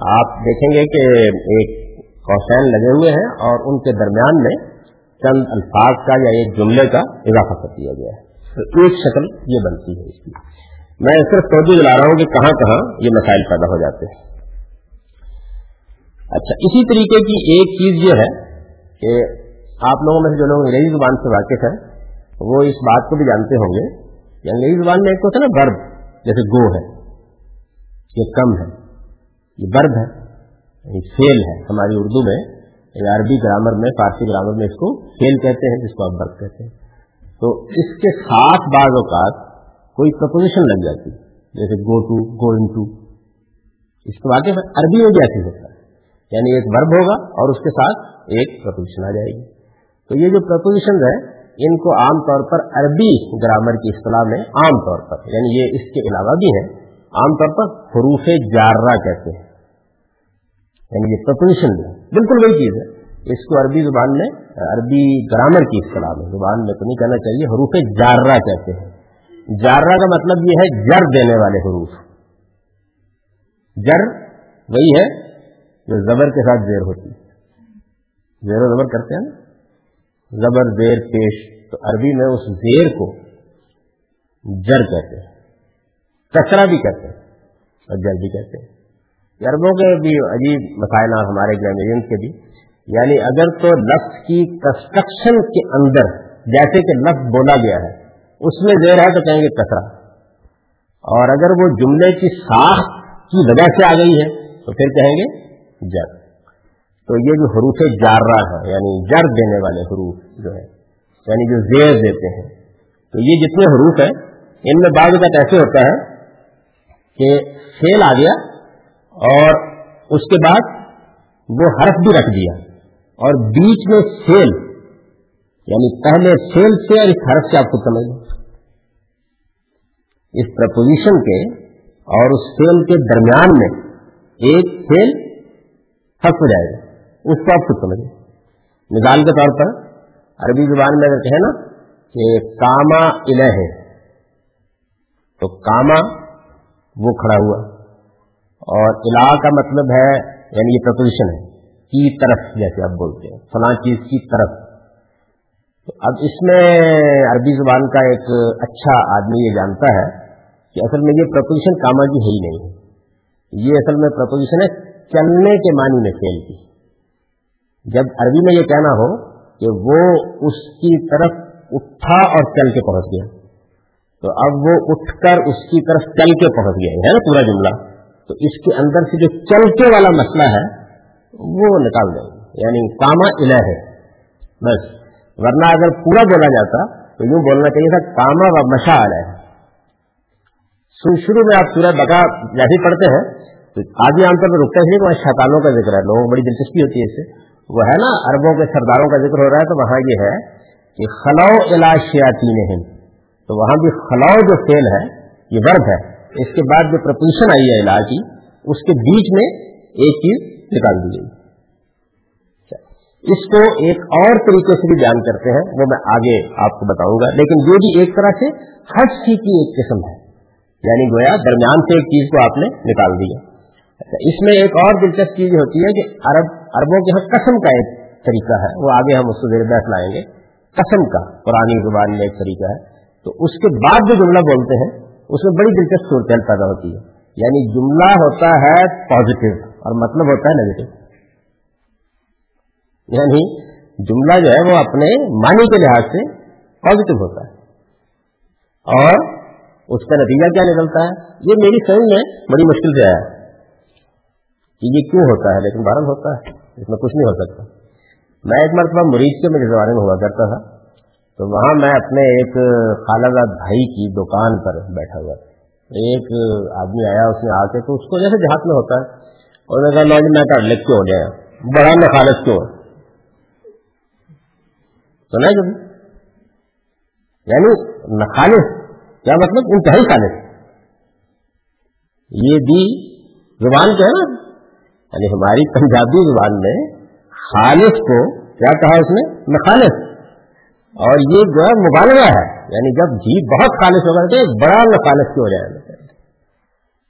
آپ دیکھیں گے کہ ایک کوشین لگے ہوئے ہیں اور ان کے درمیان میں چند الفاظ کا یا ایک جملے کا اضافہ کر دیا گیا ہے۔ تو ایک شکل یہ بنتی ہے اس کی۔ میں صرف توجہ دلا رہا ہوں کہ کہاں کہاں یہ مسائل پیدا ہو جاتے ہیں۔ اچھا اسی طریقے کی ایک چیز یہ ہے کہ آپ لوگوں میں سے جو لوگ انگریزی زبان سے واقف ہیں، وہ اس بات کو بھی جانتے ہوں گے۔ کہ انگریزی زبان میں ایک تو ہے نا برب جیسے گو ہے۔ یہ کم ہے، یہ برب ہے یعنی یہ فیل ہے۔ ہماری اردو میں یعنی عربی گرامر میں، فارسی گرامر میں اس کو فیل کہتے ہیں، جس کو آپ برب کہتے ہیں۔ تو اس کے ساتھ بعض اوقات کوئی پرپوزیشن لگ جاتی جیسے go to go in to اس کو واقف عربی میں بھی ایسی ہوتا ہے۔ یعنی ایک ورب ہوگا اور اس کے ساتھ ایک پرپوزیشن آ جائے گی۔ تو یہ جو پرپوزیشن ہے ان کو عام طور پر عربی گرامر کی اصطلاح میں عام طور پر یعنی یہ اس کے علاوہ بھی ہیں۔ عام طور پر حروف جارہ کہتے ہیں۔ یعنی یہ پرپوزیشن بالکل وہی چیز ہے۔ اس کو عربی زبان میں عربی گرامر کی اصطلاح میں، زبان میں تو نہیں کہنا چاہیے، حروف جارہ کہتے ہیں۔ جارہ کا مطلب یہ ہے جر دینے والے حروف۔ جر وہی ہے جو زبر کے ساتھ زیر ہوتی ہے۔ زیر و زبر کرتے ہیں نا؟ زبر، زیر، پیش۔ تو عربی میں اس زیر کو جر کہتے ہیں۔ کچرا بھی کہتے ہیں اور جر بھی کہتے ہیں۔ عربوں کے بھی عجیب مسائل اور ہمارے گرامرین کے بھی۔ یعنی اگر تو لفظ کی کنسٹرکشن کے اندر، جیسے کہ لفظ بولا گیا ہے، اس میں زیر ہے تو کہیں گے کچرا۔ اور اگر وہ جملے کی ساخت کی وجہ سے آ گئی ہے، تو پھر کہیں گے جر۔ تو یہ جو حروف جارہ ہے یعنی جر دینے والے حروف جو ہے یعنی جو زیر دیتے ہیں۔ تو یہ جتنے حروف ہیں، ان میں بعض اوقات ایسے ہوتا ہے کہ فیل آ گیا اور اس کے بعد وہ حرف بھی رکھ دیا اور بیچ میں سیل یعنی پہلے سیل سے اور اس حرف سے آپ کو سمجھ اس پرپوزیشن کے اور اس سیل کے درمیان میں ایک سیل ہو جائے گا۔ اس کو آپ خود سمجھیں مثال کے طور پر عربی زبان میں اگر کہیں نا کہ کاما الہ ہے تو کاما وہ کھڑا ہوا۔ اور الہ کا مطلب ہے یعنی یہ پرپوزیشن ہے، کی طرف جیسے آپ بولتے ہیں، فلاں چیز کی طرف۔ تو اب اس میں عربی زبان کا ایک اچھا آدمی یہ جانتا ہے کہ اصل میں یہ پرپوزیشن کاما کی ہے ہی نہیں ہے۔ یہ اصل میں پرپوزیشن ہے چلنے کے معنی میں فیل کی۔ جب عربی میں یہ کہنا ہو کہ وہ اس کی طرف اٹھا اور چل کے پہنچ گیا۔ تو اب وہ اٹھ کر اس کی طرف چل کے پہنچ گئے، ہے نا پورا جملہ؟ تو اس کے اندر سے جو چل کے والا مسئلہ ہے، وہ نکال دیں۔ یعنی کاما الہ ہے۔ بس۔ ورنہ اگر پورا بولا جاتا، تو یوں بولنا چاہیے تھا کاما و مشا الہ شروع میں آپ سورہ بکا جیسے پڑھتے ہیں، تو آدھی عام طور پہ رکتے ہیں وہاں شیطانوں کا ذکر ہے۔ لوگوں کو بڑی دلچسپی ہوتی ہے اس سے۔ وہ ہے نا اربوں کے سرداروں کا ذکر ہو رہا ہے، تو وہاں یہ ہے کہ خلو الا شیاتی تو وہاں بھی خلاؤ جو فیل ہے، یہ ورب ہے، اس کے بعد جو پرپوزیشن آئی ہے علاج کی، اس کے بیچ میں ایک چیز نکال دی گئی۔ اچھا۔ اس کو ایک اور طریقے سے بھی بیان کرتے ہیں، وہ میں آگے آپ کو بتاؤں گا۔ لیکن یہ بھی ایک طرح سے ہر کی ایک قسم ہے۔ یعنی گویا درمیان سے ایک چیز کو آپ نے نکال دیا۔ اچھا، اس میں ایک اور دلچسپ چیز ہوتی ہے کہ عرب، عربوں کے ہاں قسم کا ایک طریقہ ہے۔ وہ آگے ہم اس کو زیر بحث لائیں گے۔ قسم کا پرانی زبان میں ایک طریقہ ہے۔ تو اس کے بعد جو جملہ بولتے ہیں، اس میں بڑی دلچسپ صورتحال پیدا ہوتی ہے۔ یعنی جملہ ہوتا ہے پازیٹو اور مطلب ہوتا ہے نیگیٹو یعنی جملہ جو ہے وہ اپنے معنی کے لحاظ سے پازیٹو ہوتا ہے۔ اور اس کا نتیجہ کیا نکلتا ہے؟ یہ میری سمجھ میں بڑی مشکل سے آیا۔ کہ یہ کیوں ہوتا ہے؟ لیکن بہرحال ہوتا ہے۔ اس میں کچھ نہیں ہو سکتا۔ میں ایک مرتبہ مریض کے میرے زمانے میں ہوا کرتا تھا۔ تو وہاں میں اپنے ایک خالہ زاد بھائی کی دکان پر بیٹھا ہوا ایک آدمی آیا اس نے آ کے تو اس کو جیسے دیہات میں ہوتا ہے۔ اور نے کہا جی، میں ٹارلیٹ کیوں ہو گیا۔ بڑا میں خالص کیوں؟ سنا ہے کبھی؟ یعنی نخالص کیا مطلب؟ انتہائی خالص۔ یہ بھی زبان کیا نا؟ یعنی ہماری پنجابی زبان میں خالص کو کیا کہا اس نے؟ نخالص اور یہ جو ہے مبالغہ ہے یعنی جب جی بہت خالص ہو جاتے ہیں بڑا خالص کی ہو جائے؟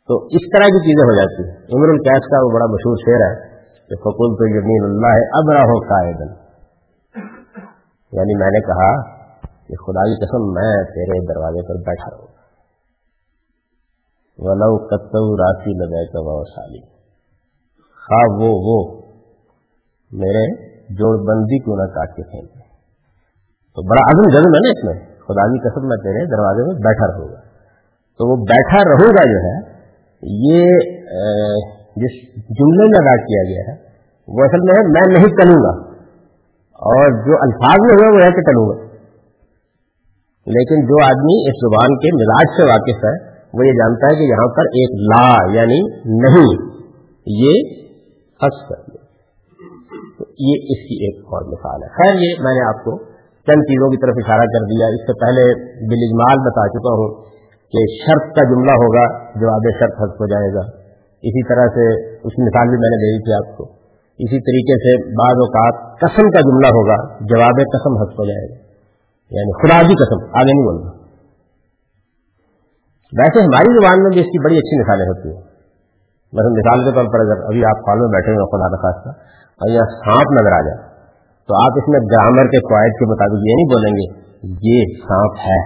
تو اس طرح کی چیزیں ہو جاتی ہیں۔ عمر القیس کا وہ بڑا مشہور شعر ہے کہ فکول تو یمین اللہ ہے اب رہو قائدن یعنی میں نے کہا کہ خدا کی قسم، میں تیرے دروازے پر بیٹھا رہوں ولو کتو راسی لگے کا سالی خواہ وہ وہ میرے جوڑ بندی کو نہ کاٹ کے پھینک تو بڑا عزم جزم ہے نا اس میں، خدا کی قسم میں تیرے دروازے میں بیٹھا رہوں گا۔ تو وہ بیٹھا رہوں گا جو ہے، یہ جس جملے میں ادا کیا گیا ہے، وہ اصل میں ہے، میں نہیں چلوں گا۔ اور جو الفاظ میں ہوئے، وہ ہے کہ چلوں گا۔ لیکن جو آدمی اس زبان کے مزاج سے واقف ہے، وہ یہ جانتا ہے کہ یہاں پر ایک لا یعنی نہیں، یہ حس کر یہ اس کی ایک اور مثال ہے۔ خیر، یہ میں نے آپ کو چند چیزوں کی طرف اشارہ کر دیا۔ اس سے پہلے بالاجمال بتا چکا ہوں کہ شرط کا جملہ ہوگا جواب شرط حق ہو جائے گا۔ اسی طرح سے اس مثال بھی میں نے دے دی تھی آپ کو۔ اسی طریقے سے بعض اوقات قسم کا جملہ ہوگا، جواب قسم حق ہو جائے گا۔ یعنی خدا کی قسم، آگے نہیں بولنا۔ ویسے ہماری زبان میں بھی اس کی بڑی اچھی مثالیں ہوتی ہیں۔ مثلا مثال کے طور پر اگر ابھی آپ کال میں بیٹھے ہوئے خدا نخواستہ، اور یہاں سانپ نظر آ جائے۔ تو آپ اس میں گرامر کے قواعد کے مطابق یہ نہیں بولیں گے، یہ سانپ ہے۔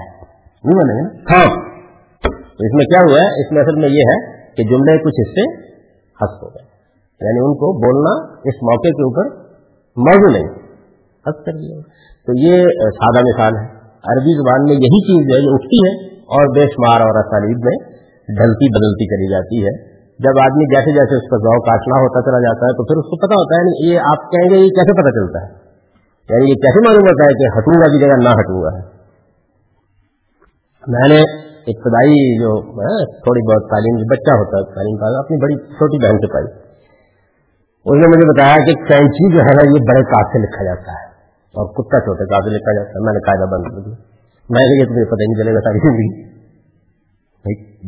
نہیں بولیں گے ہاں۔ تو اس میں کیا ہوا ہے؟ اس میں اصل میں یہ ہے کہ جملے کچھ حصے ہنس ہو گئے۔ یعنی ان کو بولنا اس موقع کے اوپر موضوع نہیں۔ ہنس کر دیا۔ تو یہ سادہ مثال ہے۔ عربی زبان میں یہی چیز ہے یہ اٹھتی ہے اور بے شمار اور اسالیب میں ڈھلتی بدلتی کری جاتی ہے۔ جب آدمی جیسے جیسے اس کا ذوق کاٹنا ہوتا چلا جاتا ہے، تو پھر اس کو پتا ہوتا ہے یعنی یہ آپ کہیں گے یہ کیسے پتا چلتا ہے؟ یعنی یہ کیسے معلوم ہوتا ہے کہ ہٹوں گا کی جگہ نہ ہٹوں گا میں نے ابتدائی جو تھوڑی بہت تعلیم جو بچہ ہوتا ہے، تعلیم کا اپنی بڑی چھوٹی بہن سے پائی اس نے مجھے بتایا کہ کینچی جو ہے نا، یہ بڑے کاٹ سے لکھا جاتا ہے، اور کتا چھوٹے کاٹ سے لکھا جاتا ہے، میں نے قاعدہ بند کر دیا۔ میں نے یہ تمہیں پتہ نہیں چلے گا ساری زندگی۔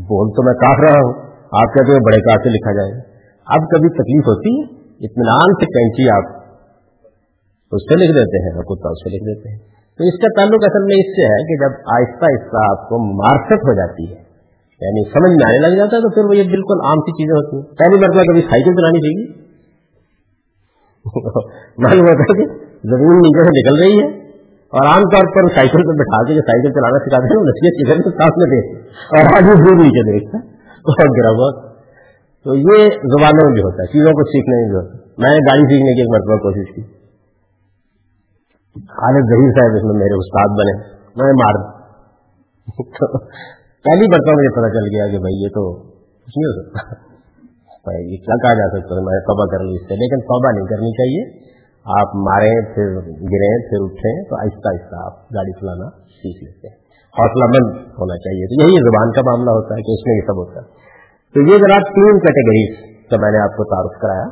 بول تو میں کاٹ رہا ہوں، آپ کہتے ہیں بڑے کاٹ سے لکھا جائے۔ گا اب کبھی تکلیف ہوتی ہے؟ اطمینان سے کینچی آپ اس پہ لکھ دیتے ہیں کتا اس پہ لکھ دیتے ہیں۔ تو اس کا تعلق اصل میں اس سے ہے کہ جب آہستہ آہستہ آپ کو مارفت ہو جاتی ہے یعنی سمجھ میں آنے لگ جاتا ہے، تو پھر وہ یہ بالکل عام سی چیزیں ہوتی ہیں۔ پہلی مرتبہ کبھی سائیکل چلانی چاہیے۔ معلوم ہوتا ہے کہ زمین نیچے سے نکل رہی ہے، اور عام طور پر سائیکل پہ بٹھا کے جو سائیکل چلانا سکھاتے ہیں نصیحت کی گھر ساتھ میں دیکھتے اور آج دور نیچے دیکھتا بہت گرا ہوا۔ تو یہ زبانوں میں بھی ہوتا ہے، چیزوں کو سیکھنے میں بھی ہوتا ہے۔ میں نے گاڑی سیکھنے کی ایک مرتبہ کوشش کی۔ خالد ظہیر صاحب اس میں میرے استاد بنے، میں مار پہلی برتن مجھے پتا چل گیا کہ بھائی یہ تو کچھ نہیں ہو سکتا۔ یہ کیا کہا جا سکتا ہے؟ میں توبہ کر لوں اس سے، لیکن توبہ نہیں کرنی چاہیے۔ آپ مارے پھر گریں، پھر اٹھیں، تو آہستہ آہستہ آپ گاڑی چلانا سیکھ لیتے ہیں۔ حوصلہ مند ہونا چاہیے۔ تو یہی زبان کا معاملہ ہوتا ہے کہ اس میں یہ سب ہوتا ہے۔ تو یہ ذرا تین کیٹیگریز کا میں نے آپ کو تعارف کرایا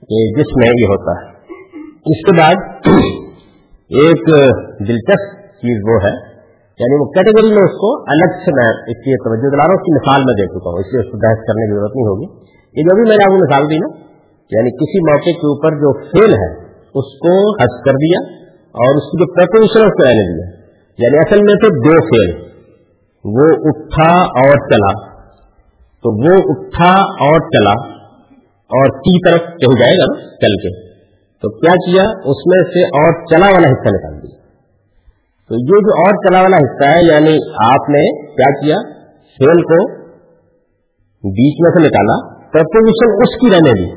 کہ جس میں یہ ہوتا ہے۔ اس کے بعد ایک دلچسپ چیز وہ ہے یعنی وہ کیٹیگری میں اس کو الگ سے میں اس کی توجہ دلا رہا ہوں، اس کی مثال میں دے چکا ہوں، اس لیے اس کو بحث کرنے کی ضرورت نہیں ہوگی۔ یہ جو بھی میں نے آپ کو مثال دی نا یعنی کسی موقع کے اوپر جو فیل ہے، اس کو حج کر دیا اور اس کی جو پریپوزیشن اس کو رہنے دیا یعنی اصل میں تو دو فیل وہ اٹھا اور چلا۔ تو وہ اٹھا اور چلا اور کی طرف کہیں جائے گا نا، چل کے۔ تو کیا کیا؟ اس میں سے اور چلا والا حصہ نکال دیا۔ تو یہ جو اور چلا والا حصہ ہے یعنی آپ نے کیا کیا؟ فیل کو بیچ میں سے نکالا پرپوزیشن اس کی رہنے دی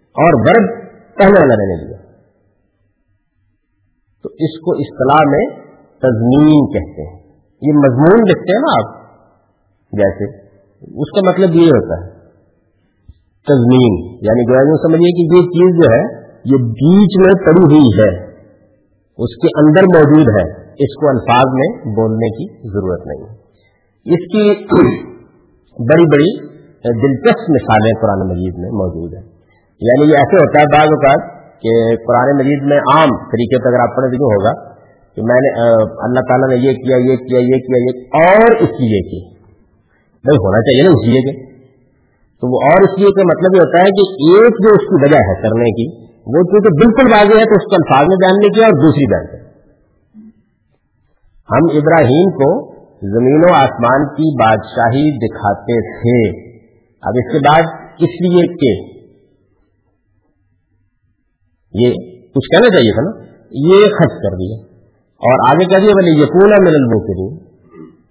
اور ورب پہلے والا رہنے دیا۔ تو اس کو اصطلاح میں تزمین کہتے ہیں۔ یہ مضمون لکھتے ہیں نا آپ۔ جیسے اس کا مطلب یہ ہوتا ہے تزمین یعنی جو سمجھیے کہ یہ چیز جو ہے یہ بیچ میں پڑی ہوئی ہے، اس کے اندر موجود ہے۔ اس کو الفاظ میں بولنے کی ضرورت نہیں۔ اس کی بڑی بڑی دلچسپ مثالیں قرآن مجید میں موجود ہیں۔ یعنی یہ ایسے ہوتا ہے بعض اوقات کہ قرآن مجید میں عام طریقے پہ اگر آپ پڑھنے دیکھو ہوگا کہ میں نے، اللہ تعالیٰ نے یہ کیا یہ کیا یہ کیا، یہ اور اس کی یہ کی بھائی ہونا چاہیے نا اس لیے کے تو وہ اور اس لیے کا مطلب یہ ہوتا ہے کہ ایک جو اس کی وجہ ہے کرنے کی وہ چونکہ بالکل واضح ہے تو اس کو الفاظ میں بیان نہیں کیا اور دوسری بیان کر ہم ابراہیم کو زمین و آسمان کی بادشاہی دکھاتے تھے۔ اب اس کے بعد اس لیے کہ یہ کچھ کہنا چاہیے تھا نا، یہ خرچ کر دیا۔ اور آگے کہہ دیا بولے یقین ملن کے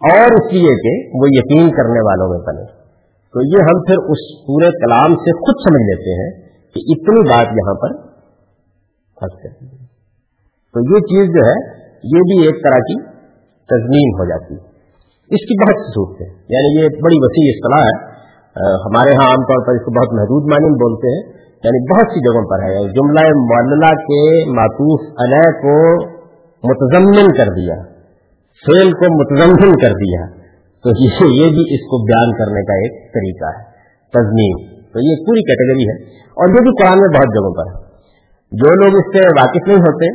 اور اس لیے کہ وہ یقین کرنے والوں میں بنے تو یہ ہم پھر اس پورے کلام سے خود سمجھ لیتے ہیں اتنی بات یہاں پر خرچ کر دی تو یہ چیز جو ہے، یہ بھی ایک طرح کی تزمین ہو جاتی ہے۔ اس کی بہت سی صورت ہے یعنی یہ بڑی وسیع اصطلاح ہے۔ ہمارے ہاں عام طور پر اس کو بہت محدود معنی بولتے ہیں۔ یعنی بہت سی جگہوں پر ہے۔ یعنی جملہ معلّہ کے معطوف علیہ کو متضمن کر دیا۔ فیل کو متضمن کر دیا۔ تو یہ بھی اس کو بیان کرنے کا ایک طریقہ ہے۔ تزمین تو یہ پوری کیٹیگری ہے۔ اور یہ بھی قرآن میں بہت جگہوں پر ہے۔ جو لوگ اس سے واقف نہیں ہوتے،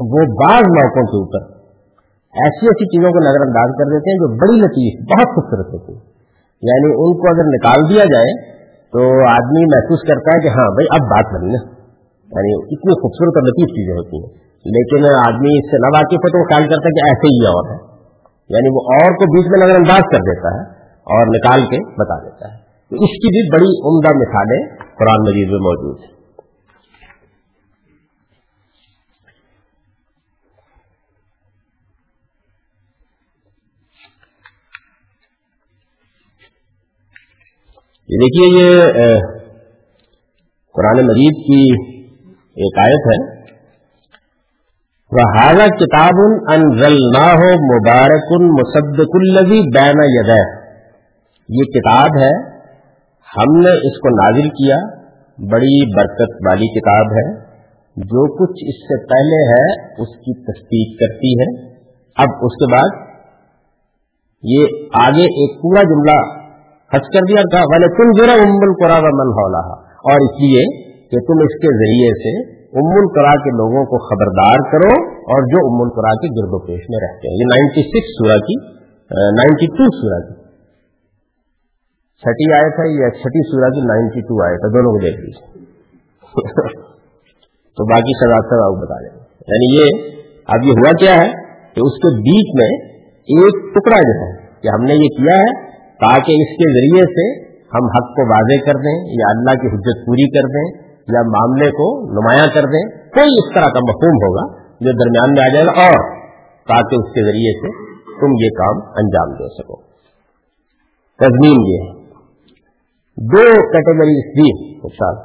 وہ بعض موقعوں کے اوپر ایسی ایسی چیزوں کو نظر انداز کر دیتے ہیں جو بڑی لطیف، بہت خوبصورت ہوتی ہے یعنی ان کو اگر نکال دیا جائے تو آدمی محسوس کرتا ہے کہ ہاں بھائی، اب بات بنی نا۔ یعنی اتنی خوبصورت اور لطیف چیزیں ہوتی ہیں۔ لیکن آدمی اس سے نہ واقف ہے تو وہ خیال کرتا ہے کہ ایسے ہی اور ہے۔ یعنی وہ اور کو بیچ میں نظر انداز کر دیتا ہے اور نکال کے بتا دیتا ہے۔ تو اس کی بھی بڑی عمدہ مثالیں قرآن مجید میں موجود ہیں۔ دیکھیے، یہ قرآن مجید کی ایک آیت ہے۔ وہ کتاب ان ہو مبارک مصدق الزی بین ید یہ کتاب ہے ہم نے اس کو نازل کیا، بڑی برکت والی کتاب ہے، جو کچھ اس سے پہلے ہے، اس کی تصدیق کرتی ہے۔ اب اس کے بعد یہ آگے ایک پورا جملہ حج کر دیا تھا بھلے تم ذرا ام القرا و من ہولا اور اس لیے کہ تم اس کے ذریعے سے ام القرا کے لوگوں کو خبردار کرو اور جو ام القرا کے گرد و پیش میں رہتے ہیں۔ یہ نائنٹی سکس سورا کی نائنٹی ٹو سورا کی۔ چھٹی آئے تھا یا چھٹی سورا کی نائنٹی ٹو آئے تھا دونوں کو دیکھ لیجیے تو باقی سزا سزا بتا دیں۔ یعنی یہ اب یہ ہوا کیا ہے کہ اس کے بیچ میں ایک ٹکڑا جو ہے کہ ہم نے یہ کیا ہے تاکہ اس کے ذریعے سے ہم حق کو واضح کر دیں یا اللہ کی حجت پوری کر دیں یا معاملے کو نمایاں کر دیں۔ کوئی اس طرح کا مفہوم ہوگا جو درمیان میں آ جائے گا اور تاکہ اس کے ذریعے سے تم یہ کام انجام دے سکو۔ تزمین یہ ہے۔ دو کیٹیگریز دی سال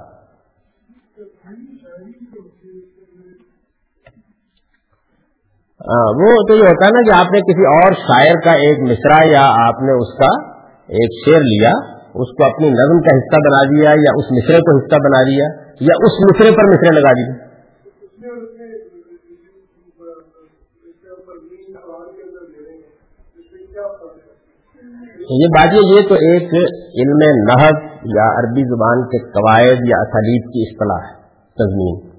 ہاں، وہ تو یہ ہوتا ہے نا کہ آپ نے کسی اور شاعر کا ایک مصرا یا آپ نے اس کا ایک شعر لیا، اس کو اپنی نظم کا حصہ بنا دیا یا اس مصرے کو حصہ بنا دیا یا اس مصرے پر مصرے لگا دیے یہ بات یہ تو ایک علم نحب یا عربی زبان کے قواعد یا اسالیب کی اصطلاح ہے تزمین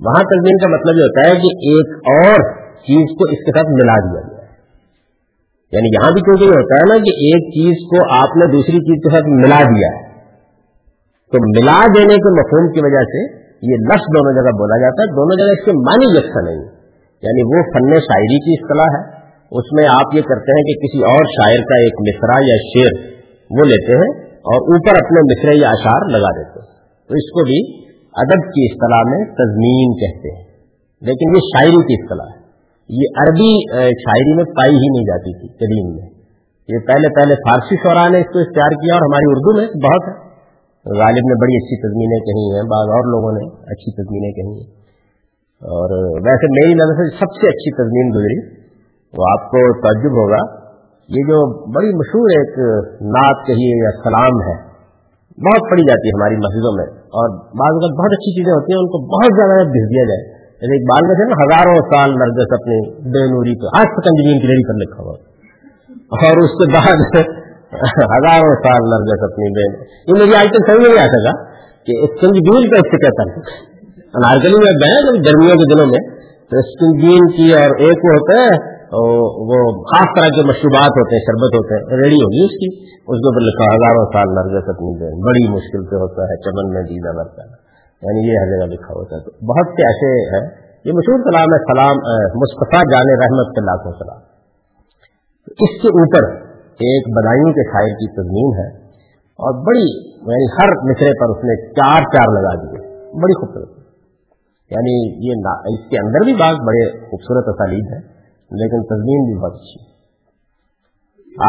وہاں تزمین کا مطلب یہ ہوتا ہے کہ ایک اور چیز کو اس کے ساتھ ملا دیا گیا ہے۔ یعنی یہاں بھی کیونکہ یہ ہوتا ہے نا کہ ایک چیز کو آپ نے دوسری چیز کے ساتھ ملا دیا ہے۔ تو ملا دینے کے مفہوم کی وجہ سے یہ لفظ دونوں جگہ بولا جاتا ہے، دونوں جگہ اس کے معنی یکساں اچھا نہیں یعنی وہ فن شاعری کی اصطلاح ہے اس میں آپ یہ کرتے ہیں کہ کسی اور شاعر کا ایک مصرا یا شعر وہ لیتے ہیں اور اوپر اپنے مصرے یا اشعار لگا دیتے ہیں۔ تو اس کو بھی ادب کی اصطلاح میں تزمین کہتے ہیں۔ لیکن یہ شاعری کی اصطلاح ہے۔ یہ عربی شاعری میں پائی ہی نہیں جاتی تھی، قدیم میں۔ یہ پہلے پہلے فارسی شعراء نے اس کو اختیار کیا اور ہماری اردو میں بہت ہے۔ غالب نے بڑی اچھی تزمینیں کہی ہیں، بعض اور لوگوں نے اچھی تزمینیں کہی ہیں۔ اور ویسے میری نظر سے سب سے اچھی تزمین گزری تو آپ کو تعجب ہوگا۔ یہ جو بڑی مشہور ایک نعت کہیے یا سلام ہے، بہت پڑی جاتی ہے ہماری مسجدوں میں اور بعض اوقات بہت اچھی چیزیں ہوتی ہیں، ان کو بہت زیادہ بھیج دیا جائے۔ جیسے ایک بال میں سے نا، ہزاروں سال نرگس اپنی بے نوری کو آج تک انجین کی ریڈی کر لکھا ہوا۔ اور اس کے بعد ہزاروں سال نرگس اپنی بے یہ مجھے آج تک سمجھ نہیں آ سکا کہ سنجبین کا اس سے کہتا ہے۔ انارکلی میں گئے گرمیوں کے دنوں میں تو سنجین کی اور ایک وہ ہوتا ہے وہ خاص طرح کے مشروبات ہوتے ہیں، شربت ہوتے ہیں ریڈی ہوگی اس کی، اس کے اوپر لکھا ہزاروں سال نرگس اپنی دین بڑی مشکل سے ہوتا ہے، چمن میں دیدا برتا ہے۔ یعنی یہ ہر جگہ لکھا ہوتا ہے۔ تو بہت سے ایسے ہیں، یہ مشہور کلام ہے، سلام مصطفیٰ جان رحمت کے لاکھوں سلام اس کے اوپر ایک بدائیوں کے شاعر کی تزمین ہے اور بڑی یعنی ہر مصرے پر اس نے چار چار لگا دیے۔ بڑی خوبصورت۔ یعنی یہ اس کے اندر بھی بات بڑے خوبصورت اسالیب ہے لیکن تزمین بھی بہت اچھی۔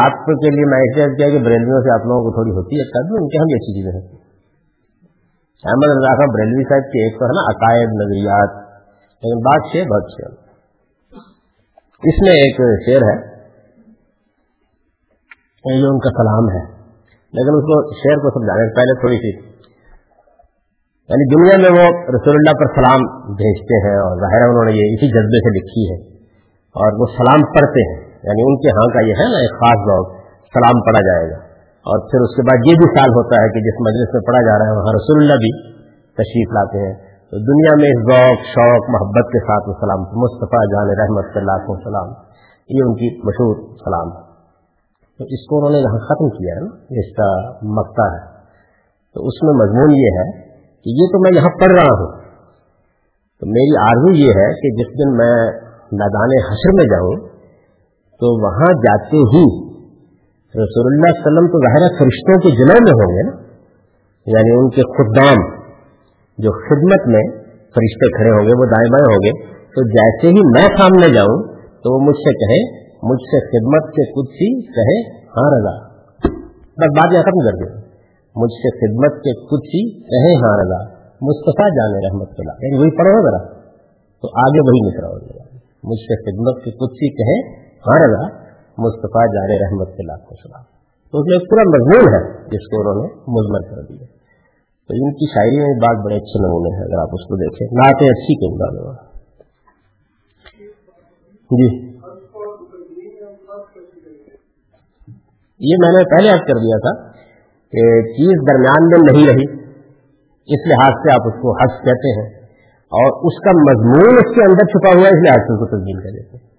آپ کے لیے میں ایسے کیا کہ بریلویوں سے آپ لوگوں کو تھوڑی ہوتی ہے تب ان کے ہم اچھی چیزیں ہیں۔ احمد رضا خان بریلوی صاحب کے ایک تو ہے نا عقائد، نظریات، لیکن بات شعر بہت شعر اس میں ایک شعر ہے، یہ ان کا سلام ہے۔ لیکن اس کو شعر کو سمجھانے سے پہلے تھوڑی سی۔ یعنی دنیا میں وہ رسول اللہ پر سلام بھیجتے ہیں اور ظاہر انہوں نے یہ اسی جذبے سے لکھی ہے۔ اور وہ سلام پڑھتے ہیں۔ یعنی ان کے ہاں کا یہ ہے نا ایک خاص ذوق سلام پڑھا جائے گا۔ اور پھر اس کے بعد یہ بھی سال ہوتا ہے کہ جس مجلس میں پڑھا جا رہا ہے، وہاں رسول اللہ بھی تشریف لاتے ہیں۔ تو دنیا میں اس ذوق، شوق، محبت کے ساتھ وہ سلام، مصطفیٰ جان رحمت صلی اللہ سلام یہ ان کی مشہور سلام۔ ہے تو اس کو انہوں نے یہاں ختم کیا ہے نا اس کا مکتا ہے۔ تو اس میں مضمون یہ ہے کہ یہ تو میں یہاں پڑھ رہا ہوں۔ تو میری آرزو یہ ہے کہ جس دن میں میدان حشر میں جاؤں تو وہاں جاتے ہی رسول اللہ علیہ وسلم تو ظاہر فرشتوں کے جلو میں ہوں گے نا؟ یعنی ان کے خدام جو خدمت میں فرشتے کھڑے ہوں گے، وہ دائیں بائیں ہوں گے۔ تو جیسے ہی میں سامنے جاؤں تو وہ مجھ سے کہے، مجھ سے خدمت کے کچھ ہی کہے ہاں رضا۔ بس بات یہ ختم کر دیں۔ مجھ سے خدمت کے کچھ ہی کہے ہاں رضا۔ مصطفیٰ جانے رحمت اللہ۔ یعنی وہی پڑھو ذرا۔ تو آگے وہی نکلا ہو جائے مجھ سے خدمت کی کچھ ہی کہے ہاں مصطفیٰ جار رحمت کے لاکھ کو سنا تو اس میں پورا مضمون ہے جس کو انہوں نے مزمر کر دیا۔ تو ان کی شاعری میں بات بڑے اچھے نمونے ہیں، اگر آپ اس کو دیکھیں۔ نعتیں اچھی کے میں جی۔ یہ میں نے پہلے یاد کر دیا تھا کہ چیز درمیان میں نہیں رہی، اس لحاظ سے آپ اس کو حج کہتے ہیں۔ اور اس کا مضمون اس کے اندر چھپا ہوا ہے، اس لیے کو تبدیل کر دیتے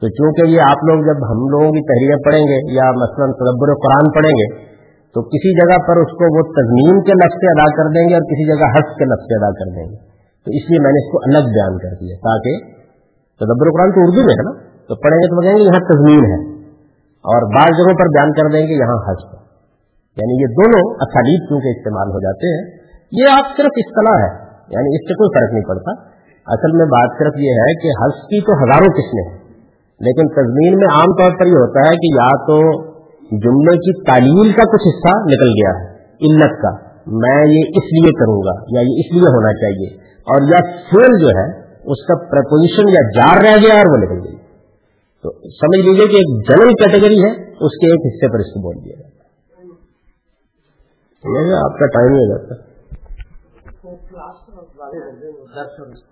تو چونکہ یہ آپ لوگ جب ہم لوگوں کی تحریریں پڑھیں گے یا مثلاً تدبر قرآن پڑھیں گے، تو کسی جگہ پر اس کو وہ تزمین کے لفظ سے ادا کر دیں گے اور کسی جگہ حق کے لفظ سے ادا کر دیں گے۔ تو اس لیے میں نے اس کو الگ بیان کر دیا تاکہ تدبر قرآن تو اردو میں ہے نا؟ تو پڑھیں گے تو بتائیں گے یہاں تزمین ہے۔ اور بعض جگہوں پر بیان کر دیں گے یہاں حج ہے۔ یعنی یہ دونوں اسالیب کیونکہ استعمال ہو جاتے ہیں، یہ آپ صرف اصطلاح ہے۔ یعنی اس سے کوئی فرق نہیں پڑتا۔ اصل میں بات صرف یہ ہے کہ حج کی تو ہزاروں قسمیں ہیں، لیکن تزمین میں عام طور پر یہ ہوتا ہے کہ یا تو جملے کی تعلیل کا کچھ حصہ نکل گیا ہے، علت کا، میں یہ اس لیے کروں گا یا یہ اس لیے ہونا چاہیے، اور یا فیل جو ہے، اس کا پرپوزیشن یا جار رہ گیا اور وہ نکل گئی۔ تو سمجھ لیجیے کہ ایک جنرل کیٹیگری ہے، اس کے ایک حصے پر اس کو بول دیا جاتا آپ کا ٹائم ہو جاتا درشن